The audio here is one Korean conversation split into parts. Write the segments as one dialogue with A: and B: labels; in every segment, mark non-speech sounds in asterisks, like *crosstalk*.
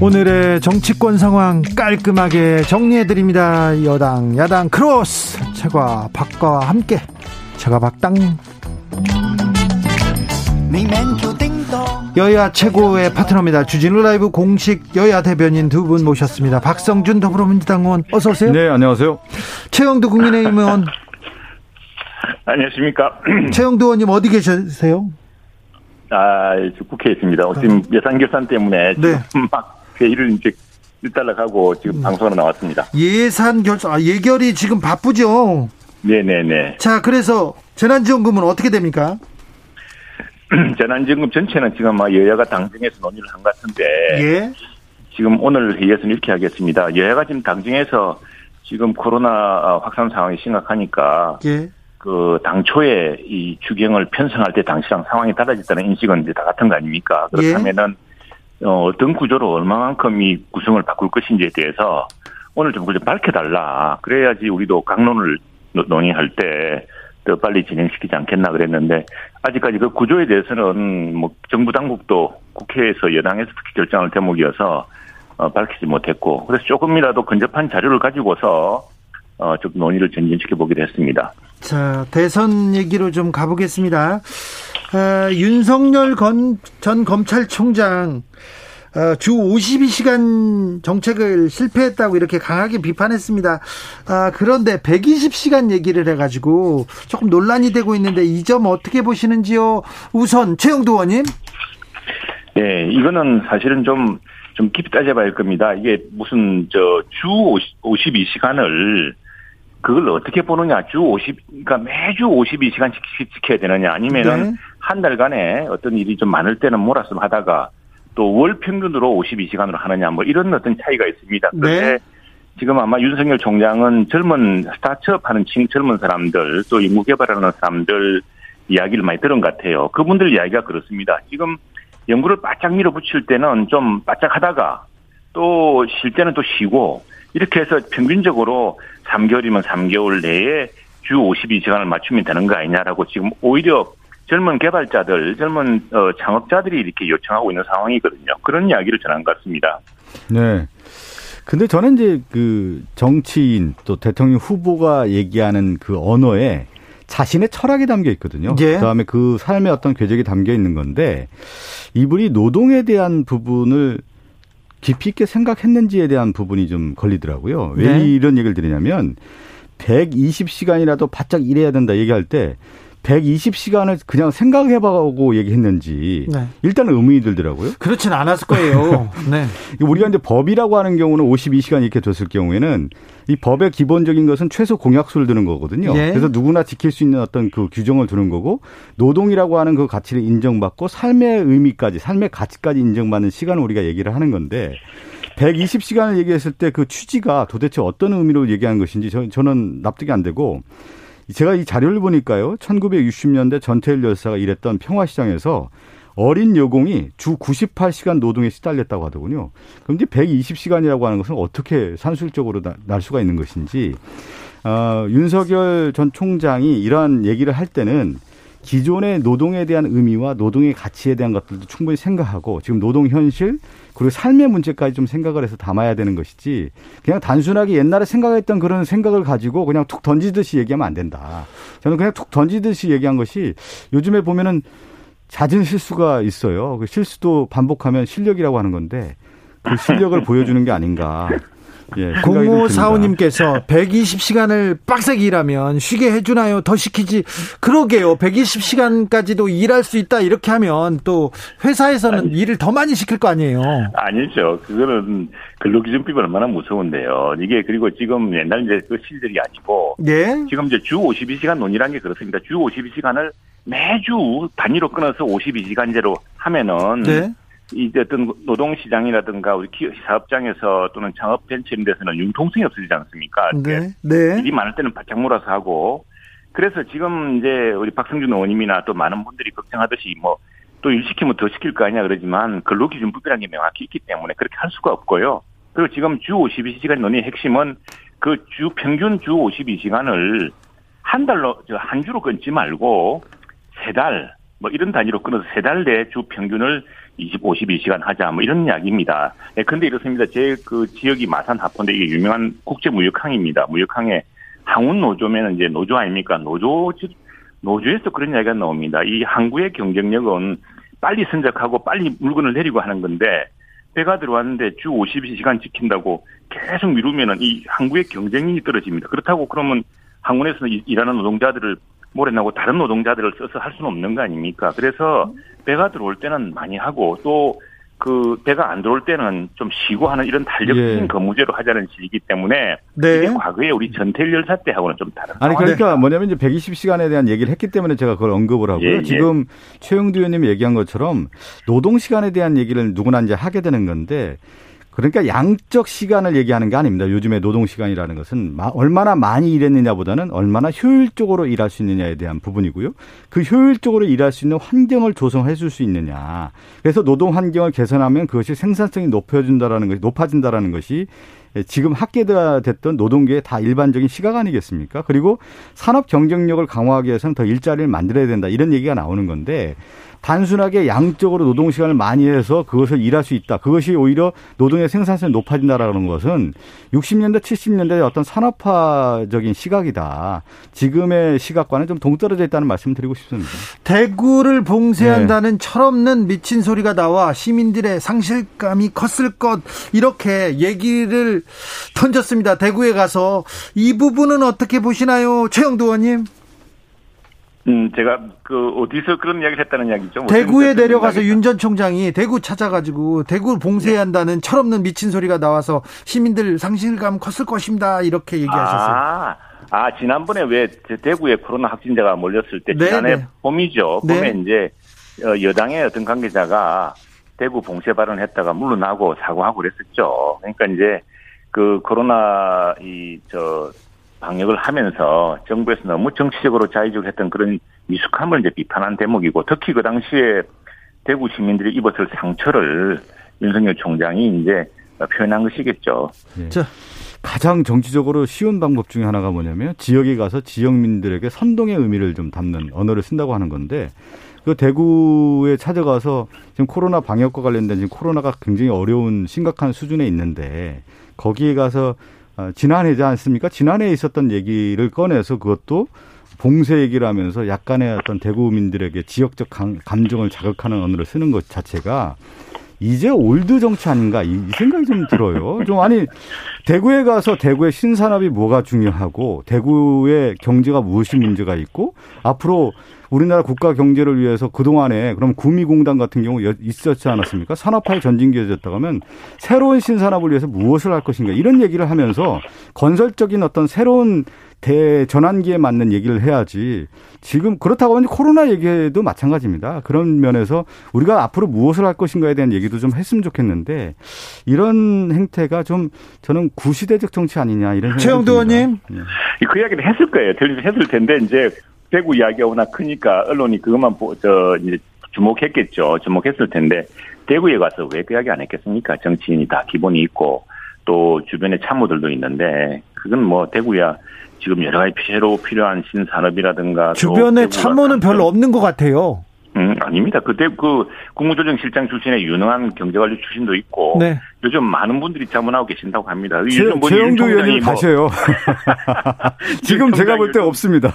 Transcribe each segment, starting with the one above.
A: 오늘의 정치권 상황 깔끔하게 정리해드립니다. 여당, 야당, 크로스. 최과 박과 함께. 제가 박당. 여야 최고의 파트너입니다. 주진우 라이브 공식 여야 대변인 두 분 모셨습니다. 박성준 더불어민주당 의원 어서 오세요.
B: 네, 안녕하세요.
A: 최형두 국민의힘 의원.
C: 안녕하십니까. *clears throat*
A: 최형두 의원님 어디 계세요?
C: 아, 국회에 있습니다. 지금 예산 결산 때문에
A: 네.
C: 지금 막 회의를 이제 일단락하고 지금
A: 음.
C: 방송으로 나왔습니다.
A: 예산 결산, 아, 예결이 지금 바쁘죠?
C: 네네네.
A: 자, 그래서 재난지원금은 어떻게 됩니까? *clears throat*
C: 재난지원금 전체는 지금 막 여야가 당정에서 논의를 한 것 같은데
A: 예.
C: 지금 오늘 회의에서는 이렇게 하겠습니다. 여야가 지금 당정에서 지금 코로나 확산 상황이 심각하니까
A: 예.
C: 그 당초에 이 주경을 편성할 때 당시랑 상황이 달라졌다는 인식은 이제 다 같은 거 아닙니까?
A: 예.
C: 그렇다면은 어, 어떤 구조로 얼마만큼 이 구성을 바꿀 것인지에 대해서 오늘 좀 그걸 좀 밝혀달라. 그래야지 우리도 강론을 노- 논의할 때 더 빨리 진행시키지 않겠나 그랬는데 아직까지 그 구조에 대해서는 뭐 정부 당국도 국회에서 여당에서 특히 결정할 대목이어서 어, 밝히지 못했고 그래서 조금이라도 근접한 자료를 가지고서 어, 좀 논의를 전진시켜 보기로 했습니다.
A: 자, 대선 얘기로 좀 가보겠습니다. 아, 윤석열 건, 전 검찰총장, 어, 주 52시간 정책을 실패했다고 이렇게 강하게 비판했습니다. 아, 그런데 120시간 얘기를 해가지고 조금 논란이 되고 있는데 이 점 어떻게 보시는지요? 우선, 최영도 의원님.
C: 네, 이거는 사실은 좀, 좀 깊이 따져봐야 할 겁니다. 이게 무슨, 저, 주 50, 52시간을, 그걸 어떻게 보느냐. 주 50, 그러니까 매주 52시간 씩 지켜야 되느냐. 아니면은,
A: 네.
C: 한 달간에 어떤 일이 좀 많을 때는 몰았음 하다가, 또 월 평균으로 52시간으로 하느냐. 뭐 이런 어떤 차이가 있습니다. 그런데
A: 네.
C: 지금 아마 윤석열 총장은 젊은 스타트업 하는 친 젊은 사람들, 또 연구 개발하는 사람들 이야기를 많이 들은 것 같아요. 그분들 이야기가 그렇습니다. 지금 연구를 바짝 밀어붙일 때는 좀 바짝 하다가 또 쉴 때는 또 쉬고 이렇게 해서 평균적으로 3개월이면 3개월 내에 주 52시간을 맞추면 되는 거 아니냐라고 지금 오히려 젊은 개발자들, 젊은 어, 창업자들이 이렇게 요청하고 있는 상황이거든요. 그런 이야기를 전한 것 같습니다.
B: 네. 근데 저는 이제 그 정치인 또 대통령 후보가 얘기하는 그 언어에 자신의 철학이 담겨 있거든요.
A: 예.
B: 그다음에 그 삶의 어떤 궤적이 담겨 있는 건데 이분이 노동에 대한 부분을 깊이 있게 생각했는지에 대한 부분이 좀 걸리더라고요. 왜
A: 네.
B: 이런 얘기를 드리냐면 120시간이라도 바짝 일해야 된다 얘기할 때 120시간을 그냥 생각해보고 얘기했는지
A: 네.
B: 일단은 의문이 들더라고요.
A: 그렇진 않았을 거예요. *laughs* 네.
B: 우리가 이제 법이라고 하는 경우는 52시간 이렇게 뒀을 경우에는 이 법의 기본적인 것은 최소 공약수를 두는 거거든요.
A: 예.
B: 그래서 누구나 지킬 수 있는 어떤 그 규정을 두는 거고 노동이라고 하는 그 가치를 인정받고 삶의 의미까지 삶의 가치까지 인정받는 시간을 우리가 얘기를 하는 건데 120시간을 얘기했을 때 그 취지가 도대체 어떤 의미로 얘기하는 것인지 저, 저는 납득이 안 되고 제가 이 자료를 보니까요. 1960년대 전태일 열사가 일했던 평화시장에서 어린 여공이 주 98시간 노동에 시달렸다고 하더군요. 이제 120시간이라고 하는 것은 어떻게 산술적으로 나- 날 수가 있는 것인지, 어, 윤석열 전 총장이 이러한 얘기를 할 때는 기존의 노동에 대한 의미와 노동의 가치에 대한 것들도 충분히 생각하고 지금 노동 현실 그리고 삶의 문제까지 좀 생각을 해서 담아야 되는 것이지 그냥 단순하게 옛날에 생각했던 그런 생각을 가지고 그냥 툭 던지듯이 얘기하면 안 된다. 저는 그냥 툭 던지듯이 얘기한 것이 요즘에 보면은 잦은 실수가 있어요. 그 실수도 반복하면 실력이라고 하는 건데 그 실력을 *laughs* 보여주는 게 아닌가. 예.
A: 공모 사원님께서 120시간을 빡세게 일하면 쉬게 해주나요? 더 시키지. 그러게요. 120시간까지도 일할 수 있다. 이렇게 하면 또 회사에서는 일을 더 많이 시킬 거 아니에요.
C: 아니죠. 그거는 근로기준법이 얼마나 무서운데요. 이게 그리고 지금 옛날 이제 그 시절이 아니고
A: 예.
C: 지금 이제 주 52시간 논의라는 게 그렇습니다. 주 52시간을 매주 단위로 끊어서 52시간제로 하면은
A: 네.
C: 이제 어떤 노동시장이라든가 우리 기업 사업장에서 또는 창업 벤처 이런 데서는 융통성이 없어지지 않습니까?
A: 네. 네.
C: 일이 많을 때는 바짝 몰아서 하고 그래서 지금 이제 우리 박성준 의원님이나 또 많은 분들이 걱정하듯이 뭐 또 일 시키면 더 시킬 거 아니야 그러지만 근로기준법이라는 게 명확히 있기 때문에 그렇게 할 수가 없고요. 그리고 지금 주 52시간 논의의 핵심은 그 주 평균 주 52시간을 한 달로 한 주로 끊지 말고 세 달 뭐 이런 단위로 끊어서 세 달 내 주 평균을 20, 52시간 하자 뭐 이런 이야기입니다. 예, 근데 이렇습니다. 제 그 지역이 마산 하포인데 이게 유명한 국제 무역항입니다. 무역항에 항운 노조면은 이제 노조 아닙니까? 노조 노조에서 그런 이야기가 나옵니다. 이 항구의 경쟁력은 빨리 선적하고 빨리 물건을 내리고 하는 건데 배가 들어왔는데 주 52시간 지킨다고 계속 미루면은 이 항구의 경쟁력이 떨어집니다. 그렇다고 그러면 항군에서 일하는 노동자들을 몰아내고 다른 노동자들을 써서 할 수는 없는 거 아닙니까? 그래서 배가 들어올 때는 많이 하고 또 그 배가 안 들어올 때는 좀 쉬고 하는 이런 탄력적인 예. 근무제로 하자는 식이기 때문에 네. 이게 과거에 우리 전태일 열사 때하고는 좀 다른
B: 아니 그러니까 네. 뭐냐면 이제 120시간에 대한 얘기를 했기 때문에 제가 그걸 언급을 하고요. 예, 예. 지금 최영두 의원님이 얘기한 것처럼 노동 시간에 대한 얘기를 누구나 이제 하게 되는 건데 그러니까 양적 시간을 얘기하는 게 아닙니다. 요즘에 노동 시간이라는 것은 얼마나 많이 일했느냐보다는 얼마나 효율적으로 일할 수 있느냐에 대한 부분이고요. 그 효율적으로 일할 수 있는 환경을 조성해 줄 수 있느냐. 그래서 노동 환경을 개선하면 그것이 생산성이 높여준다라는 것이 높아진다라는 것이 지금 학계가 됐던 노동계의 다 일반적인 시각 아니겠습니까? 그리고 산업 경쟁력을 강화하기 위해서는 더 일자리를 만들어야 된다. 이런 얘기가 나오는 건데 단순하게 양적으로 노동 시간을 많이 해서 그것을 일할 수 있다. 그것이 오히려 노동의 생산성이 높아진다라는 것은 60년대, 70년대의 어떤 산업화적인 시각이다. 지금의 시각과는 좀 동떨어져 있다는 말씀 을 드리고 싶습니다.
A: 대구를 봉쇄한다는 네. 철없는 미친 소리가 나와 시민들의 상실감이 컸을 것 이렇게 얘기를 던졌습니다. 대구에 가서 이 부분은 어떻게 보시나요? 최영도 의원님?
C: 음, 제가 그 어디서 그런 이야기를 했다는 이야기죠. 뭐
A: 대구에 내려가서 윤 전 총장이 대구 찾아가지고 대구 봉쇄한다는 네. 철없는 미친 소리가 나와서 시민들 상실감 컸을 것입니다. 이렇게 얘기하셨어요.
C: 아, 아 지난번에 왜 대구에 코로나 확진자가 몰렸을 때 네, 지난해 네. 봄이죠. 봄에 네. 이제 어, 여당의 어떤 관계자가 대구 봉쇄 발언을 했다가 물러나고 사과하고 그랬었죠. 그러니까 이제 그 코로나 이 저 방역을 하면서 정부에서 너무 정치적으로 자의적했던 그런 미숙함을 이제 비판한 대목이고 특히 그 당시에 대구 시민들이 입었을 상처를 윤석열 총장이 이제 표현한 것이겠죠. 네.
B: 자, 가장 정치적으로 쉬운 방법 중에 하나가 뭐냐면 지역에 가서 지역민들에게 선동의 의미를 좀 담는 언어를 쓴다고 하는 건데 그 대구에 찾아가서 지금 코로나 방역과 관련된 지금 코로나가 굉장히 어려운 심각한 수준에 있는데 거기에 가서 어, 지난해지 않습니까? 지난해에 있었던 얘기를 꺼내서 그것도 봉쇄 얘기를 하면서 약간의 어떤 대구민들에게 지역적 감, 감정을 자극하는 언어를 쓰는 것 자체가 이제 old 정치 아닌가 이, 생각이 좀 들어요. 좀 아니 대구에 가서 대구의 신산업이 뭐가 중요하고 대구의 경제가 무엇이 문제가 있고 앞으로 우리나라 국가 경제를 위해서 그동안에 그럼 구미공단 같은 경우 있었지 않았습니까? 산업화의 전진기지였다 하면 새로운 신산업을 위해서 무엇을 할 것인가 이런 얘기를 하면서 건설적인 어떤 새로운 대전환기에 맞는 얘기를 해야지 지금 그렇다고 하면 코로나 얘기도 마찬가지입니다. 그런 면에서 우리가 앞으로 무엇을 할 것인가에 대한 얘기도 좀 했으면 좋겠는데 이런 행태가 좀 저는 구시대적 정치 아니냐 이런 생각이
A: 최영도 의원님 네.
C: 그 이야기를 했을 거예요. 했을 텐데 이제 대구 이야기가 워낙 크니까 언론이 그것만 저 이제 주목했겠죠. 주목했을 텐데 대구에 가서 왜 그 이야기 안 했겠습니까? 정치인이 다 기본이 있고 또 주변에 참모들도 있는데 그건 뭐 대구야 지금 여러 가지 새로 필요한 신산업이라든가
A: 주변에 참모는 별로 없는 것 같아요.
C: 음, 아닙니다. 그때 그 국무조정실장 출신의 유능한 경제관리 출신도 있고 네. 요즘 많은 분들이 자문하고 계신다고 합니다.
B: 요즘 뭐 최영두 의원님 뭐 가셔요. *laughs* 지금 제가 볼 때 없습니다.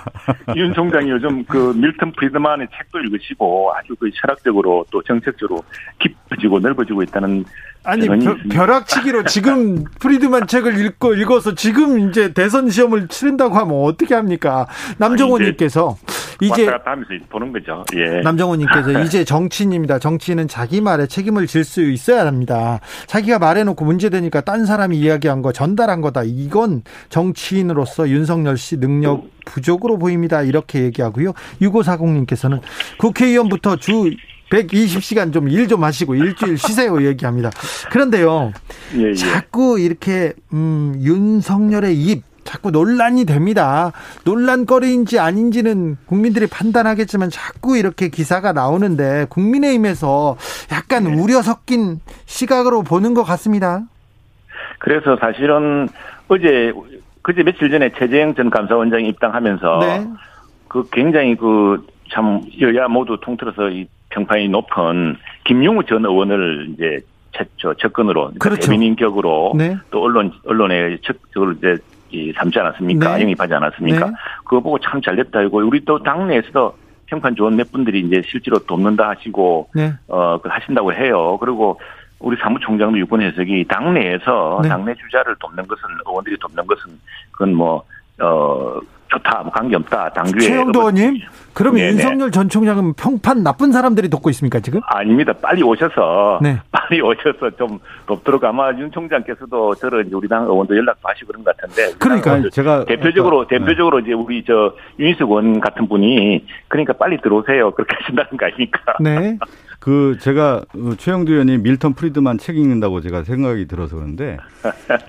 C: 윤 총장이 요즘 그 밀턴 프리드만의 책도 읽으시고 아주 그 철학적으로 또 정책적으로 깊어지고 넓어지고 있다는
A: 아니 벼, 락치기로 지금 *laughs* 프리드만 책을 읽고 읽어서 지금 이제 대선 시험을 치른다고 하면 어떻게 합니까? 남정원님께서 이제
C: 갔다 하면서 보는 거죠. 예.
A: 남정호님께서 *laughs* 이제 정치인입니다. 정치인은 자기 말에 책임을 질 수 있어야 합니다. 자기가 말해놓고 문제되니까 딴 사람이 이야기한 거 전달한 거다. 이건 정치인으로서 윤석열 씨 능력 부족으로 보입니다. 이렇게 얘기하고요. 6540님께서는 국회의원부터 주 120시간 좀일좀 하시고 일주일 쉬세요 얘기합니다. 그런데요.
C: 예, 예.
A: 자꾸 이렇게 음 윤석열의 입 자꾸 논란이 됩니다. 논란거리인지 아닌지는 국민들이 판단하겠지만 자꾸 이렇게 기사가 나오는데 국민의힘에서 약간
C: 네.
A: 우려 섞인 시각으로 보는 것 같습니다.
C: 그래서 사실은 어제 그제 며칠 전에 최재형 전 감사원장이 입당하면서
A: 네.
C: 그 굉장히 그 참 여야 모두 통틀어서 이 평판이 높은 김용우 전 의원을 이제 첫, 저, 접근으로 그러니까
A: 그렇죠.
C: 대변인격으로
A: 네.
C: 또 언론 언론에 적극적으로 이제 이 삼지 않았습니까?
A: 네.
C: 영입하지 않았습니까?
A: 네.
C: 그거 보고 참 잘됐다 이고 우리 또 당내에서도 평판 좋은 몇 분들이 이제 실제로 돕는다 하시고
A: 네.
C: 어, 그 하신다고 해요. 그리고 우리 사무총장도 유권 해석이 당내에서
A: 네.
C: 당내 주자를 돕는 것은 의원들이 돕는 것은 그건 뭐 어, 좋다, 뭐 관계없다. 당규에
A: 최영도 의원님, 그럼
C: 네네.
A: 윤석열 전 총장은 평판 나쁜 사람들이 돕고 있습니까 지금?
C: 아닙니다. 빨리 오셔서
A: 네. *laughs*
C: 빨리 오셔서 좀 돕도록 아마 윤 총장께서도 저런 이제 우리 당 의원도 연락도 하시고 그런 것 같은데
A: 그러니까
B: 제가
C: 대표적으로
B: 네.
C: 대표적으로 이제 우리 저 윤희석 의원 같은 분이 그러니까 빨리 들어오세요 그렇게 하신다는 거 아닙니까?
A: 네. *laughs*
B: 그 제가 어, 최영두 의원이 밀턴 프리드만 책 읽는다고 제가 생각이 들어서 그런데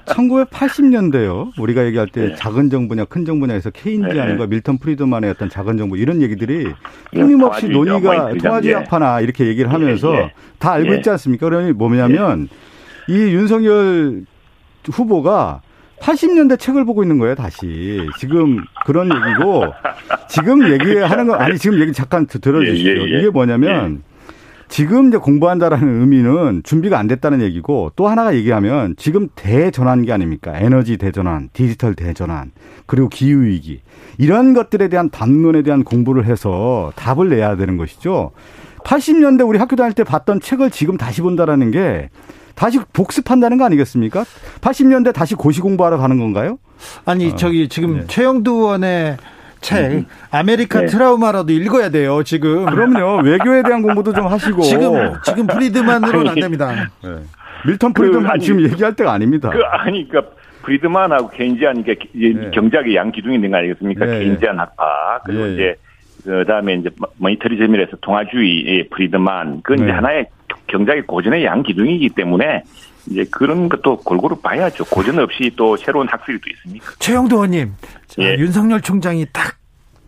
B: 1980년대요. 우리가 얘기할 때
C: 네.
B: 작은 정부냐 큰 정부냐에서 케인지안과
C: 네.
B: 밀턴 프리드만의 어떤 작은 정부 이런 얘기들이 끊임없이
C: 통화주의죠.
B: 논의가
C: 뭐
B: 통화주의
C: 예.
B: 이렇게 얘기를
C: 예,
B: 하면서
C: 예.
B: 다 알고
C: 예.
B: 있지 않습니까? 그러니 뭐냐면 이 윤석열 후보가 80년대 책을 보고 있는 거예요, 다시. 지금 그런 얘기고, 지금 얘기하는 거, 아니, 지금 얘기 잠깐.
C: 예, 예, 예.
B: 이게 뭐냐면, 지금 이제 공부한다라는 의미는 준비가 안 됐다는 얘기고, 또 하나가 얘기하면, 지금 대전환기 아닙니까? 에너지 대전환, 디지털 대전환, 그리고 기후위기. 이런 것들에 대한 담론에 대한 공부를 해서 답을 내야 되는 것이죠. 80년대 우리 학교 다닐 때 봤던 책을 지금 다시 본다라는 게, 다시 복습한다는 거 아니겠습니까? 80년대 다시 고시 공부하러 가는 건가요?
A: 아니 저기 지금
B: 네.
A: 최형두 의원의 책 American
C: 네.
A: 트라우마라도 읽어야 돼요 지금.
B: 그럼요. 외교에 대한 공부도 좀 하시고.
A: 지금 지금 프리드만으로는 안 됩니다.
B: 네. 밀턴 프리드만
C: 그, 아니,
B: 지금 얘기할 때가 아닙니다.
C: 그 아니 그러니까 프리드만하고 Keynesian 이게
B: 네.
C: 경제학의 양 기둥이 있는 거 아니겠습니까?
B: 네,
C: Keynesian 학파 그리고
B: 예, 예.
C: 이제 그다음에 이제 모니터리즘에서 통화주의 프리드만 그건
B: 네.
C: 이제 하나의 경제학의 고전의 양 기둥이기 때문에 이제 그런 것도 골고루 봐야죠. 고전 없이 또 새로운 학술이 또 있습니까?
A: 최영도 의원님, 자,
C: 예.
A: 윤석열 총장이 딱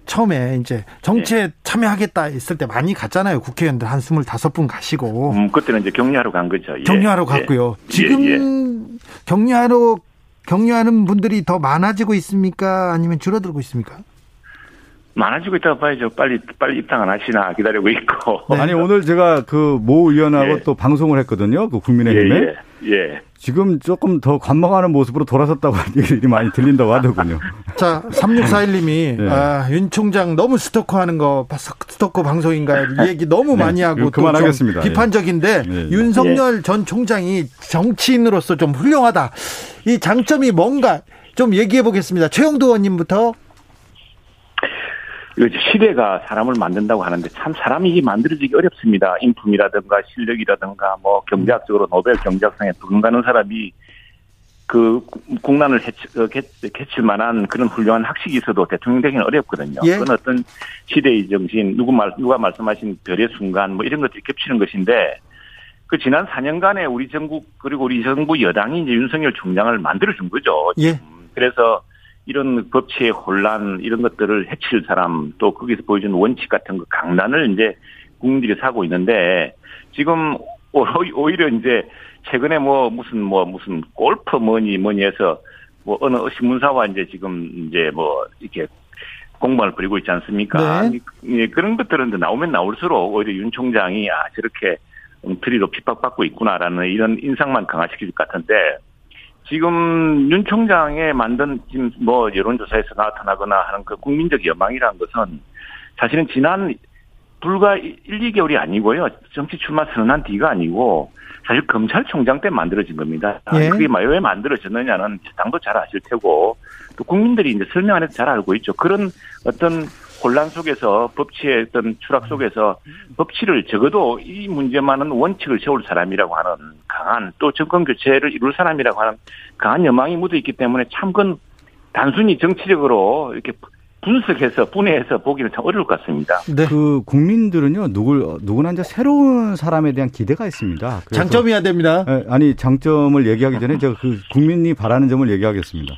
A: 처음에 이제 정치에 참여하겠다 했을 때 많이 갔잖아요. 국회의원들 한 25분 가시고
C: 음, 그때는 이제 격려하러 간 거죠. 예.
A: 격려하러
C: 예.
A: 갔고요.
C: 예,
A: 지금
C: 예.
A: 격려하러 격려하는 분들이 더 많아지고 있습니까? 아니면 줄어들고 있습니까?
C: 많아지고 있다고 봐야죠. 빨리 빨리 입당 안 하시나 기다리고 있고.
A: 네.
B: 아니 오늘 제가 그 모 의원하고
C: 예.
B: 또 방송을 했거든요. 그
C: 예,
B: 국민의힘에
C: 예, 예.
B: 지금 조금 더 관망하는 모습으로 돌아섰다고 하는 얘기들이 많이 들린다고 하더군요. *laughs*
A: 자, 3641님이
B: 네.
A: 아, 윤 총장 너무 스토커하는 거 스토커 방송인가요? 이 얘기 너무
B: 네,
A: 많이 하고
B: 그만하겠습니다.
A: 비판적인데
B: 네.
A: 윤석열 전 총장이 정치인으로서 좀 훌륭하다. 이 장점이 뭔가 좀 얘기해 보겠습니다. 최영도 의원님부터
C: 이제 시대가 사람을 만든다고 하는데 참 사람이 만들어지기 어렵습니다. 인품이라든가 실력이라든가 뭐 경제학적으로 노벨 경제학상에 부응가는 사람이 그 국난을 해치, 어, 개- 만한 그런 훌륭한 학식이 있어도 대통령 되기는 어렵거든요.
A: 예.
C: 그건 어떤 시대의 정신, 누구 말, 누가 말씀하신 별의 순간 뭐 이런 것들이 겹치는 것인데 그 지난 4년간의 우리 정국 그리고 우리 정부 여당이 이제 윤석열 총장을 만들어준 거죠.
A: 예.
C: 음, 그래서 이런 법치의 혼란 이런 것들을 해칠 사람 또 거기서 보여준 원칙 같은 그 강단을 이제 국민들이 사고 있는데 지금 오- 오히려 이제 최근에 뭐 무슨 뭐 무슨 골프 뭐니 뭐니 해서 뭐 어느 신문사와 이제 지금 이제 뭐 이렇게 공방을 벌이고 있지 않습니까?
A: 네.
C: 예, 그런 것들은 나오면 나올수록 오히려 윤 총장이 아 저렇게 엉터리로 핍박받고 있구나라는 이런 인상만 강화시킬 것 같은데 지금 윤 총장의 만든 지금 뭐 여론조사에서 나타나거나 하는 그 국민적 여망이라는 것은 사실은 지난 불과 1, 2개월이 아니고요. 정치 출마 선언한 뒤가 아니고 사실 검찰총장 때 만들어진 겁니다.
A: 예.
C: 그게 왜 만들어졌느냐는 당도 잘 아실 테고 또 국민들이 이제 설명 안에서 잘 알고 있죠. 그런 어떤 혼란 속에서 법치의 어떤 추락 속에서 법치를 적어도 이 문제만은 원칙을 세울 사람이라고 하는 강한 또 정권 교체를 이룰 사람이라고 하는 강한 여망이 묻어 있기 때문에 참 그건 단순히 정치적으로 이렇게 분석해서 분해해서 보기는 참 어려울 것 같습니다.
B: 네. 그 국민들은요 누굴 누구나 이제 새로운 사람에 대한 기대가 있습니다.
A: 장점이야 됩니다.
B: 아니 장점을 얘기하기 전에 제가 그 국민이 바라는 점을 얘기하겠습니다.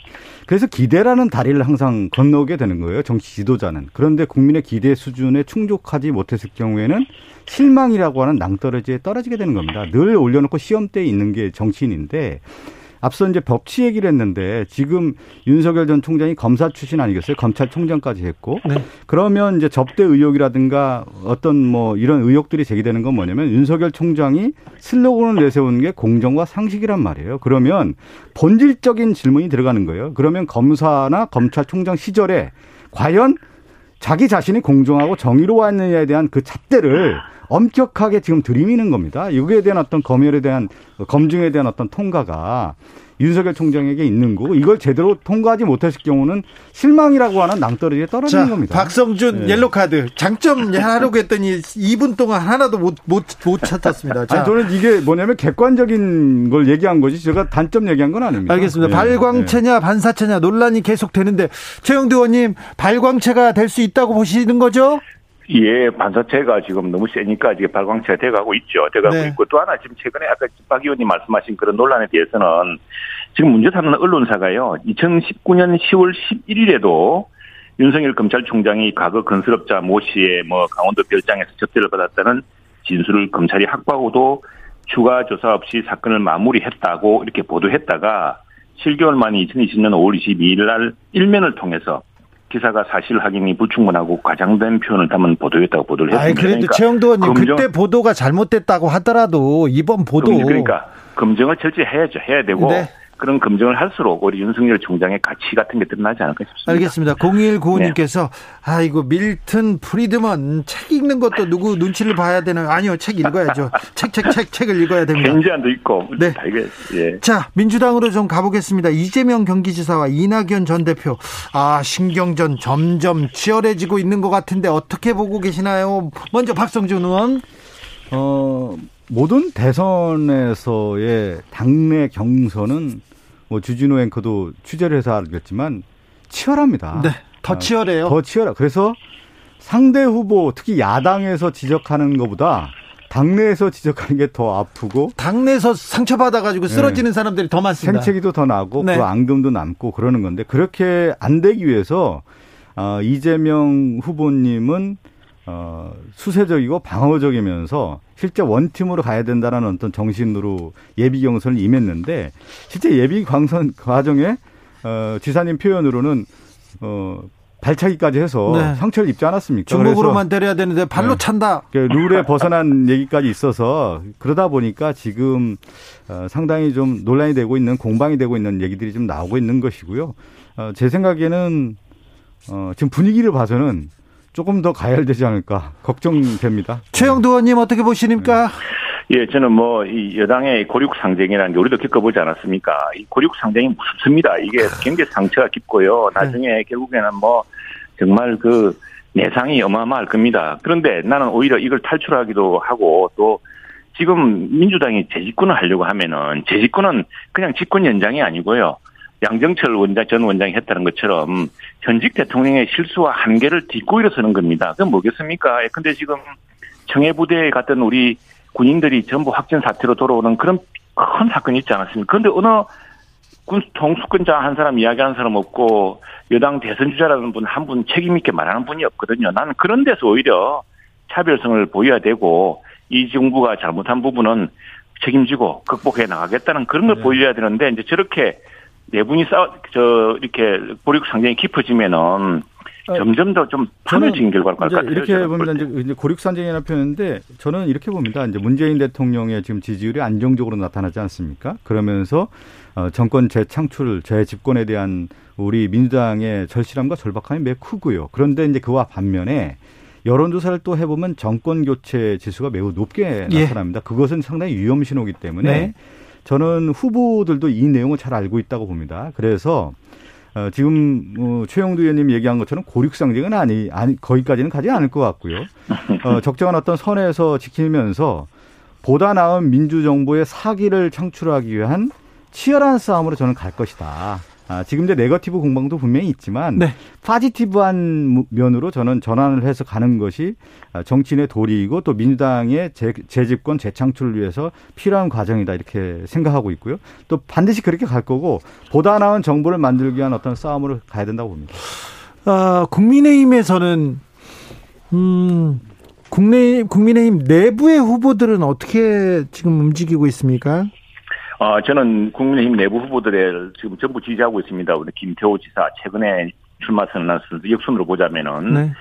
B: 그래서 기대라는 다리를 항상 건너게 되는 거예요. 정치 지도자는. 그런데 국민의 기대 수준에 충족하지 못했을 경우에는 실망이라고 하는 낭떠러지에 떨어지게 되는 겁니다. 늘 올려놓고 시험대에 있는 게 정치인인데 앞서 이제 법치 얘기를 했는데 지금 윤석열 전 총장이 검사 출신 아니겠어요? 검찰총장까지 했고 네. 그러면 이제 접대 의혹이라든가 어떤 뭐 이런 의혹들이 제기되는 건 뭐냐면 윤석열 총장이 슬로건을 내세우는 게 공정과 상식이란 말이에요. 그러면 본질적인 질문이 들어가는 거예요. 그러면 검사나 검찰총장 시절에 과연 자기 자신이 공정하고 정의로웠느냐에 대한 그 잣대를 엄격하게 지금 들이미는 겁니다. 이거에 대한 어떤 검열에 대한 검증에 대한 어떤 통과가 윤석열 총장에게 있는 거고 이걸 제대로 통과하지 못했을 경우는 실망이라고 하는 낭떠러지에 떨어지는 자, 겁니다.
A: 박성준 네. 옐로 카드 장점 하려고 했더니 2분 동안 하나도 못 못 못 찾았습니다.
B: 자. 아니, 저는 이게 뭐냐면 객관적인 걸 얘기한 거지 제가 단점 얘기한 건 아닙니다.
A: 알겠습니다. 네. 발광체냐 네. 반사체냐 논란이 계속 되는데 최영두 의원님 발광체가 될 수 있다고 보시는 거죠?
C: 예, 반사체가 지금 너무 세니까 지금 발광체가 돼가고 있죠. 돼가고 네. 있고 또 하나 지금 최근에 아까 박 의원님 말씀하신 그런 논란에 대해서는 지금 문제 삼는 언론사가요. 2019년 10월 11일에도 윤석열 검찰총장이 과거 건설업자 모 씨의 뭐 강원도 별장에서 접대를 받았다는 진술을 검찰이 확보하고도 추가 조사 없이 사건을 마무리했다고 이렇게 보도했다가 7개월 만에 2020년 5월 22일 날 일면을 통해서 기사가 사실 확인이 불충분하고 과장된 표현을 담은 보도였다고 보도를 했습니다. 아니,
A: 그래도 그러니까 최영도 의원님 검정, 그때 보도가 잘못됐다고 하더라도 이번 보도
C: 그러니까 검증을 철저히 해야죠. 해야 되고 네. 그런 검증을 할수록 우리 윤석열 총장의 가치 같은 게 드러나지 않을까 싶습니다.
A: 알겠습니다. 0195님께서 네. 아이고 밀튼 프리드먼 책 읽는 것도 누구 눈치를 봐야 되나요? 아니요. 책 읽어야죠. 책, 책, 책, 책 을 읽어야 됩니다.
C: 겐지안도 있고.
A: 네. 예. 자, 민주당으로 좀 가보겠습니다. 이재명 경기지사와 이낙연 전 대표. 아, 신경전 점점 치열해지고 있는 것 같은데 어떻게 보고 계시나요? 먼저 박성준 의원.
B: 어, 모든 대선에서의 당내 경선은 뭐 주진우 앵커도 취재를 해서 알겠지만 치열합니다.
A: 네. 더 아, 치열해요.
B: 더 치열해. 그래서 상대 후보 특히 야당에서 지적하는 것보다 당내에서 지적하는 게 더 아프고
A: 당내에서 상처받아 가지고 쓰러지는 네. 사람들이 더 많습니다.
B: 생채기도 더 나고 네. 그 앙금도 남고 그러는 건데 그렇게 안 되기 위해서 어, 이재명 후보님은 어, 수세적이고 방어적이면서 실제 원팀으로 가야 된다는 어떤 정신으로 예비 경선을 임했는데 실제 예비 광선 과정에 어, 지사님 표현으로는 어, 발차기까지 해서 네. 상처를 입지 않았습니까?
A: 중국으로만 때려야 되는데 발로 네. 찬다.
B: 룰에 벗어난 *laughs* 얘기까지 있어서 그러다 보니까 지금 어, 상당히 좀 논란이 되고 있는 공방이 되고 있는 얘기들이 좀 나오고 있는 것이고요. 어, 제 생각에는 어, 지금 분위기를 봐서는 조금 더 가열되지 않을까 걱정됩니다.
A: 최영도 의원님 어떻게 보십니까?
C: 예, 저는 뭐, 이 여당의 고륙 상쟁이라는 게 우리도 겪어보지 않았습니까? 이 고륙 상쟁이 무섭습니다. 이게 굉장히 상처가 깊고요. 나중에 네. 결국에는 뭐, 정말 그, 내상이 어마어마할 겁니다. 그런데 나는 오히려 이걸 탈출하기도 하고 또 지금 민주당이 재집권을 하려고 하면은 재집권은 그냥 집권 연장이 아니고요. 양정철 원장, 전 원장이 했다는 것처럼 현직 대통령의 실수와 한계를 딛고 일어서는 겁니다. 그건 뭐겠습니까? 예, 근데 지금 청해 부대에 갔던 우리 군인들이 전부 확전 사태로 돌아오는 그런 큰 사건이 있지 않았습니까? 그런데 어느 군 통수권자 한 사람 이야기하는 사람 없고 여당 대선 주자라는 분 한 분 책임 있게 말하는 분이 없거든요. 나는 그런 데서 오히려 차별성을 보여야 되고 이 정부가 잘못한 부분은 책임지고 극복해 나가겠다는 그런 걸 네. 보여야 되는데 이제 저렇게 네 분이 싸, 저, 이렇게 보력 상정이 깊어지면은 어, 점점 더좀 편해진 결과를 것 같아요.
B: 이렇게 보면 이제 고륙산쟁이라는 표현인데 저는 이렇게 봅니다. 이제 문재인 대통령의 지금 지지율이 안정적으로 나타나지 않습니까? 그러면서 어, 정권 재창출, 재집권에 대한 우리 민주당의 절실함과 절박함이 매우 크고요. 그런데 이제 그와 반면에 여론조사를 또 해보면 정권 교체 지수가 매우 높게 예. 나타납니다. 그것은 상당히 위험 신호기 때문에 네. 저는 후보들도 이 내용을 잘 알고 있다고 봅니다. 그래서 어, 지금 어, 최영두 의원님 얘기한 것처럼 고륙상징은 아니, 아니 거기까지는 가지 않을 것 같고요. 어, 적정한 어떤 선에서 지키면서 보다 나은 민주 정부의 사기를 창출하기 위한 치열한 싸움으로 저는 갈 것이다. 아, 지금 이제 네거티브 공방도 분명히 있지만 네. 파지티브한 면으로 저는 전환을 해서 가는 것이 정치인의 도리이고 또 민주당의 재, 재집권 재창출을 위해서 필요한 과정이다 이렇게 생각하고 있고요. 또 반드시 그렇게 갈 거고 보다 나은 정부를 만들기 위한 어떤 싸움으로 가야 된다고 봅니다.
A: 아, 국민의힘에서는 음, 국내 국민의힘 내부의 후보들은 어떻게 지금 움직이고 있습니까?
C: 어, 저는 국민의힘 내부 후보들을 지금 전부 지지하고 있습니다. 우리 김태호 지사 최근에 출마 선언했을 역순으로 보자면은 네.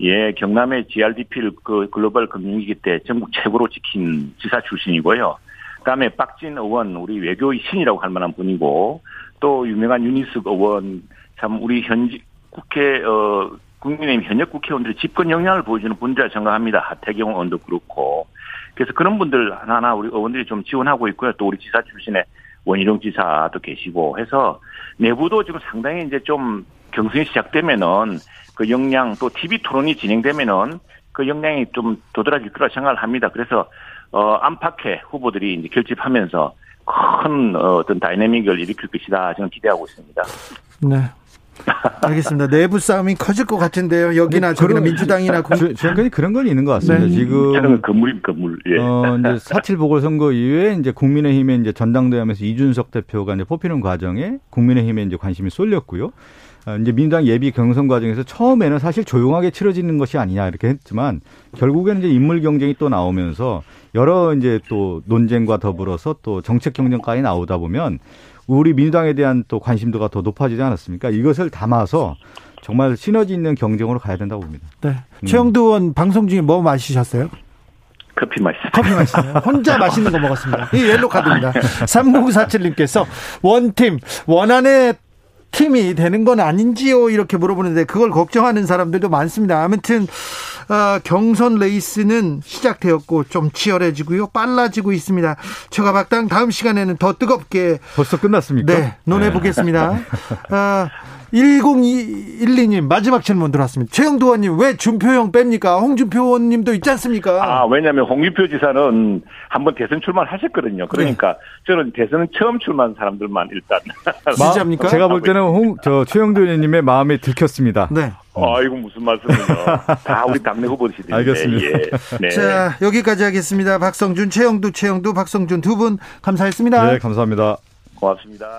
C: 예, 경남의 GRDP를 그 글로벌 금융위기 때 전국 최고로 지킨 지사 출신이고요. 그다음에 박진 의원 우리 외교의 신이라고 할 만한 분이고 또 유명한 유니스 의원 참 우리 현직 국회 어 국민의힘 현역 국회의원들의 집권 역량을 보여주는 분들이라 생각합니다. 하태경 의원도 그렇고 그래서 그런 분들 하나하나 우리 의원들이 좀 지원하고 있고요. 또 우리 지사 출신의 원희룡 지사도 계시고 해서 내부도 지금 상당히 이제 좀 경선이 시작되면은 그 역량 또 TV 토론이 진행되면은 그 역량이 좀 도드라질 거라 생각을 합니다. 그래서 어 안팎의 후보들이 이제 결집하면서 큰 어, 어떤 다이내믹을 일으킬 것이다 저는 기대하고 있습니다.
A: 네. 알겠습니다. 내부 싸움이 커질 것 같은데요. 여기나 저기나 민주당이나
B: 지금까지 그런 건 있는 것 같습니다. 네. 지금
C: 건물이 건물. 예.
B: 어 이제 사칠 보궐선거 이후에 이제 국민의힘의 이제 전당대회하면서 이준석 대표가 이제 뽑히는 과정에 국민의힘에 이제 관심이 쏠렸고요. 어, 이제 민주당 예비 경선 과정에서 처음에는 사실 조용하게 치러지는 것이 아니냐 이렇게 했지만 결국에는 이제 인물 경쟁이 또 나오면서 여러 이제 또 논쟁과 더불어서 또 정책 경쟁까지 나오다 보면 우리 민주당에 대한 또 관심도가 더 높아지지 않았습니까? 이것을 담아서 정말 시너지 있는 경쟁으로 가야 된다고 봅니다.
A: 네. 음. 최영두 의원 방송 중에 뭐 마시셨어요?
C: 커피 마셨어요.
A: 커피 마셨어요. 혼자 *laughs* 맛있는 거 먹었습니다. 이 옐로 카드입니다. 3047님께서 원팀, 원안의 팀이 되는 건 아닌지요? 이렇게 물어보는데 그걸 걱정하는 사람들도 많습니다. 아무튼 어, 경선 레이스는 시작되었고 좀 치열해지고요. 빨라지고 있습니다. 처가박당 다음 시간에는 더 뜨겁게
B: 벌써 끝났습니까?
A: 네, 논해 보겠습니다. 네. 어, 1012님 마지막 질문 들어왔습니다. 최영도 의원님 왜 준표 형 뺍니까? 홍준표 의원님도 있지 않습니까?
C: 아 왜냐하면 홍준표 지사는 한번 대선 출마하셨거든요. 그러니까 네. 저는 대선은 처음 출마한 사람들만 일단 *laughs*
A: 진짜입니까?
B: 제가 볼 때는 홍, 저 최영도 의원님의 마음에 들켰습니다.
C: 네. 아, 이거 무슨 말씀이요? 다 우리 당내 후보들이시죠.
B: 알겠습니다. 예.
A: 네. 자, 여기까지 하겠습니다. 박성준, 최영두, 최영두, 박성준 두 분 감사했습니다.
B: 네, 감사합니다.
C: 고맙습니다.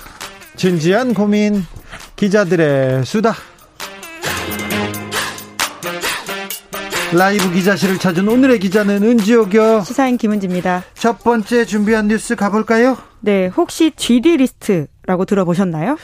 A: 진지한 고민 기자들의 수다 라이브 기자실을 찾은 오늘의 기자는 은지옥이요
D: 시사인 김은지입니다
A: 첫 번째 준비한 뉴스 가볼까요?
D: 네 혹시 GD 리스트라고 들어보셨나요?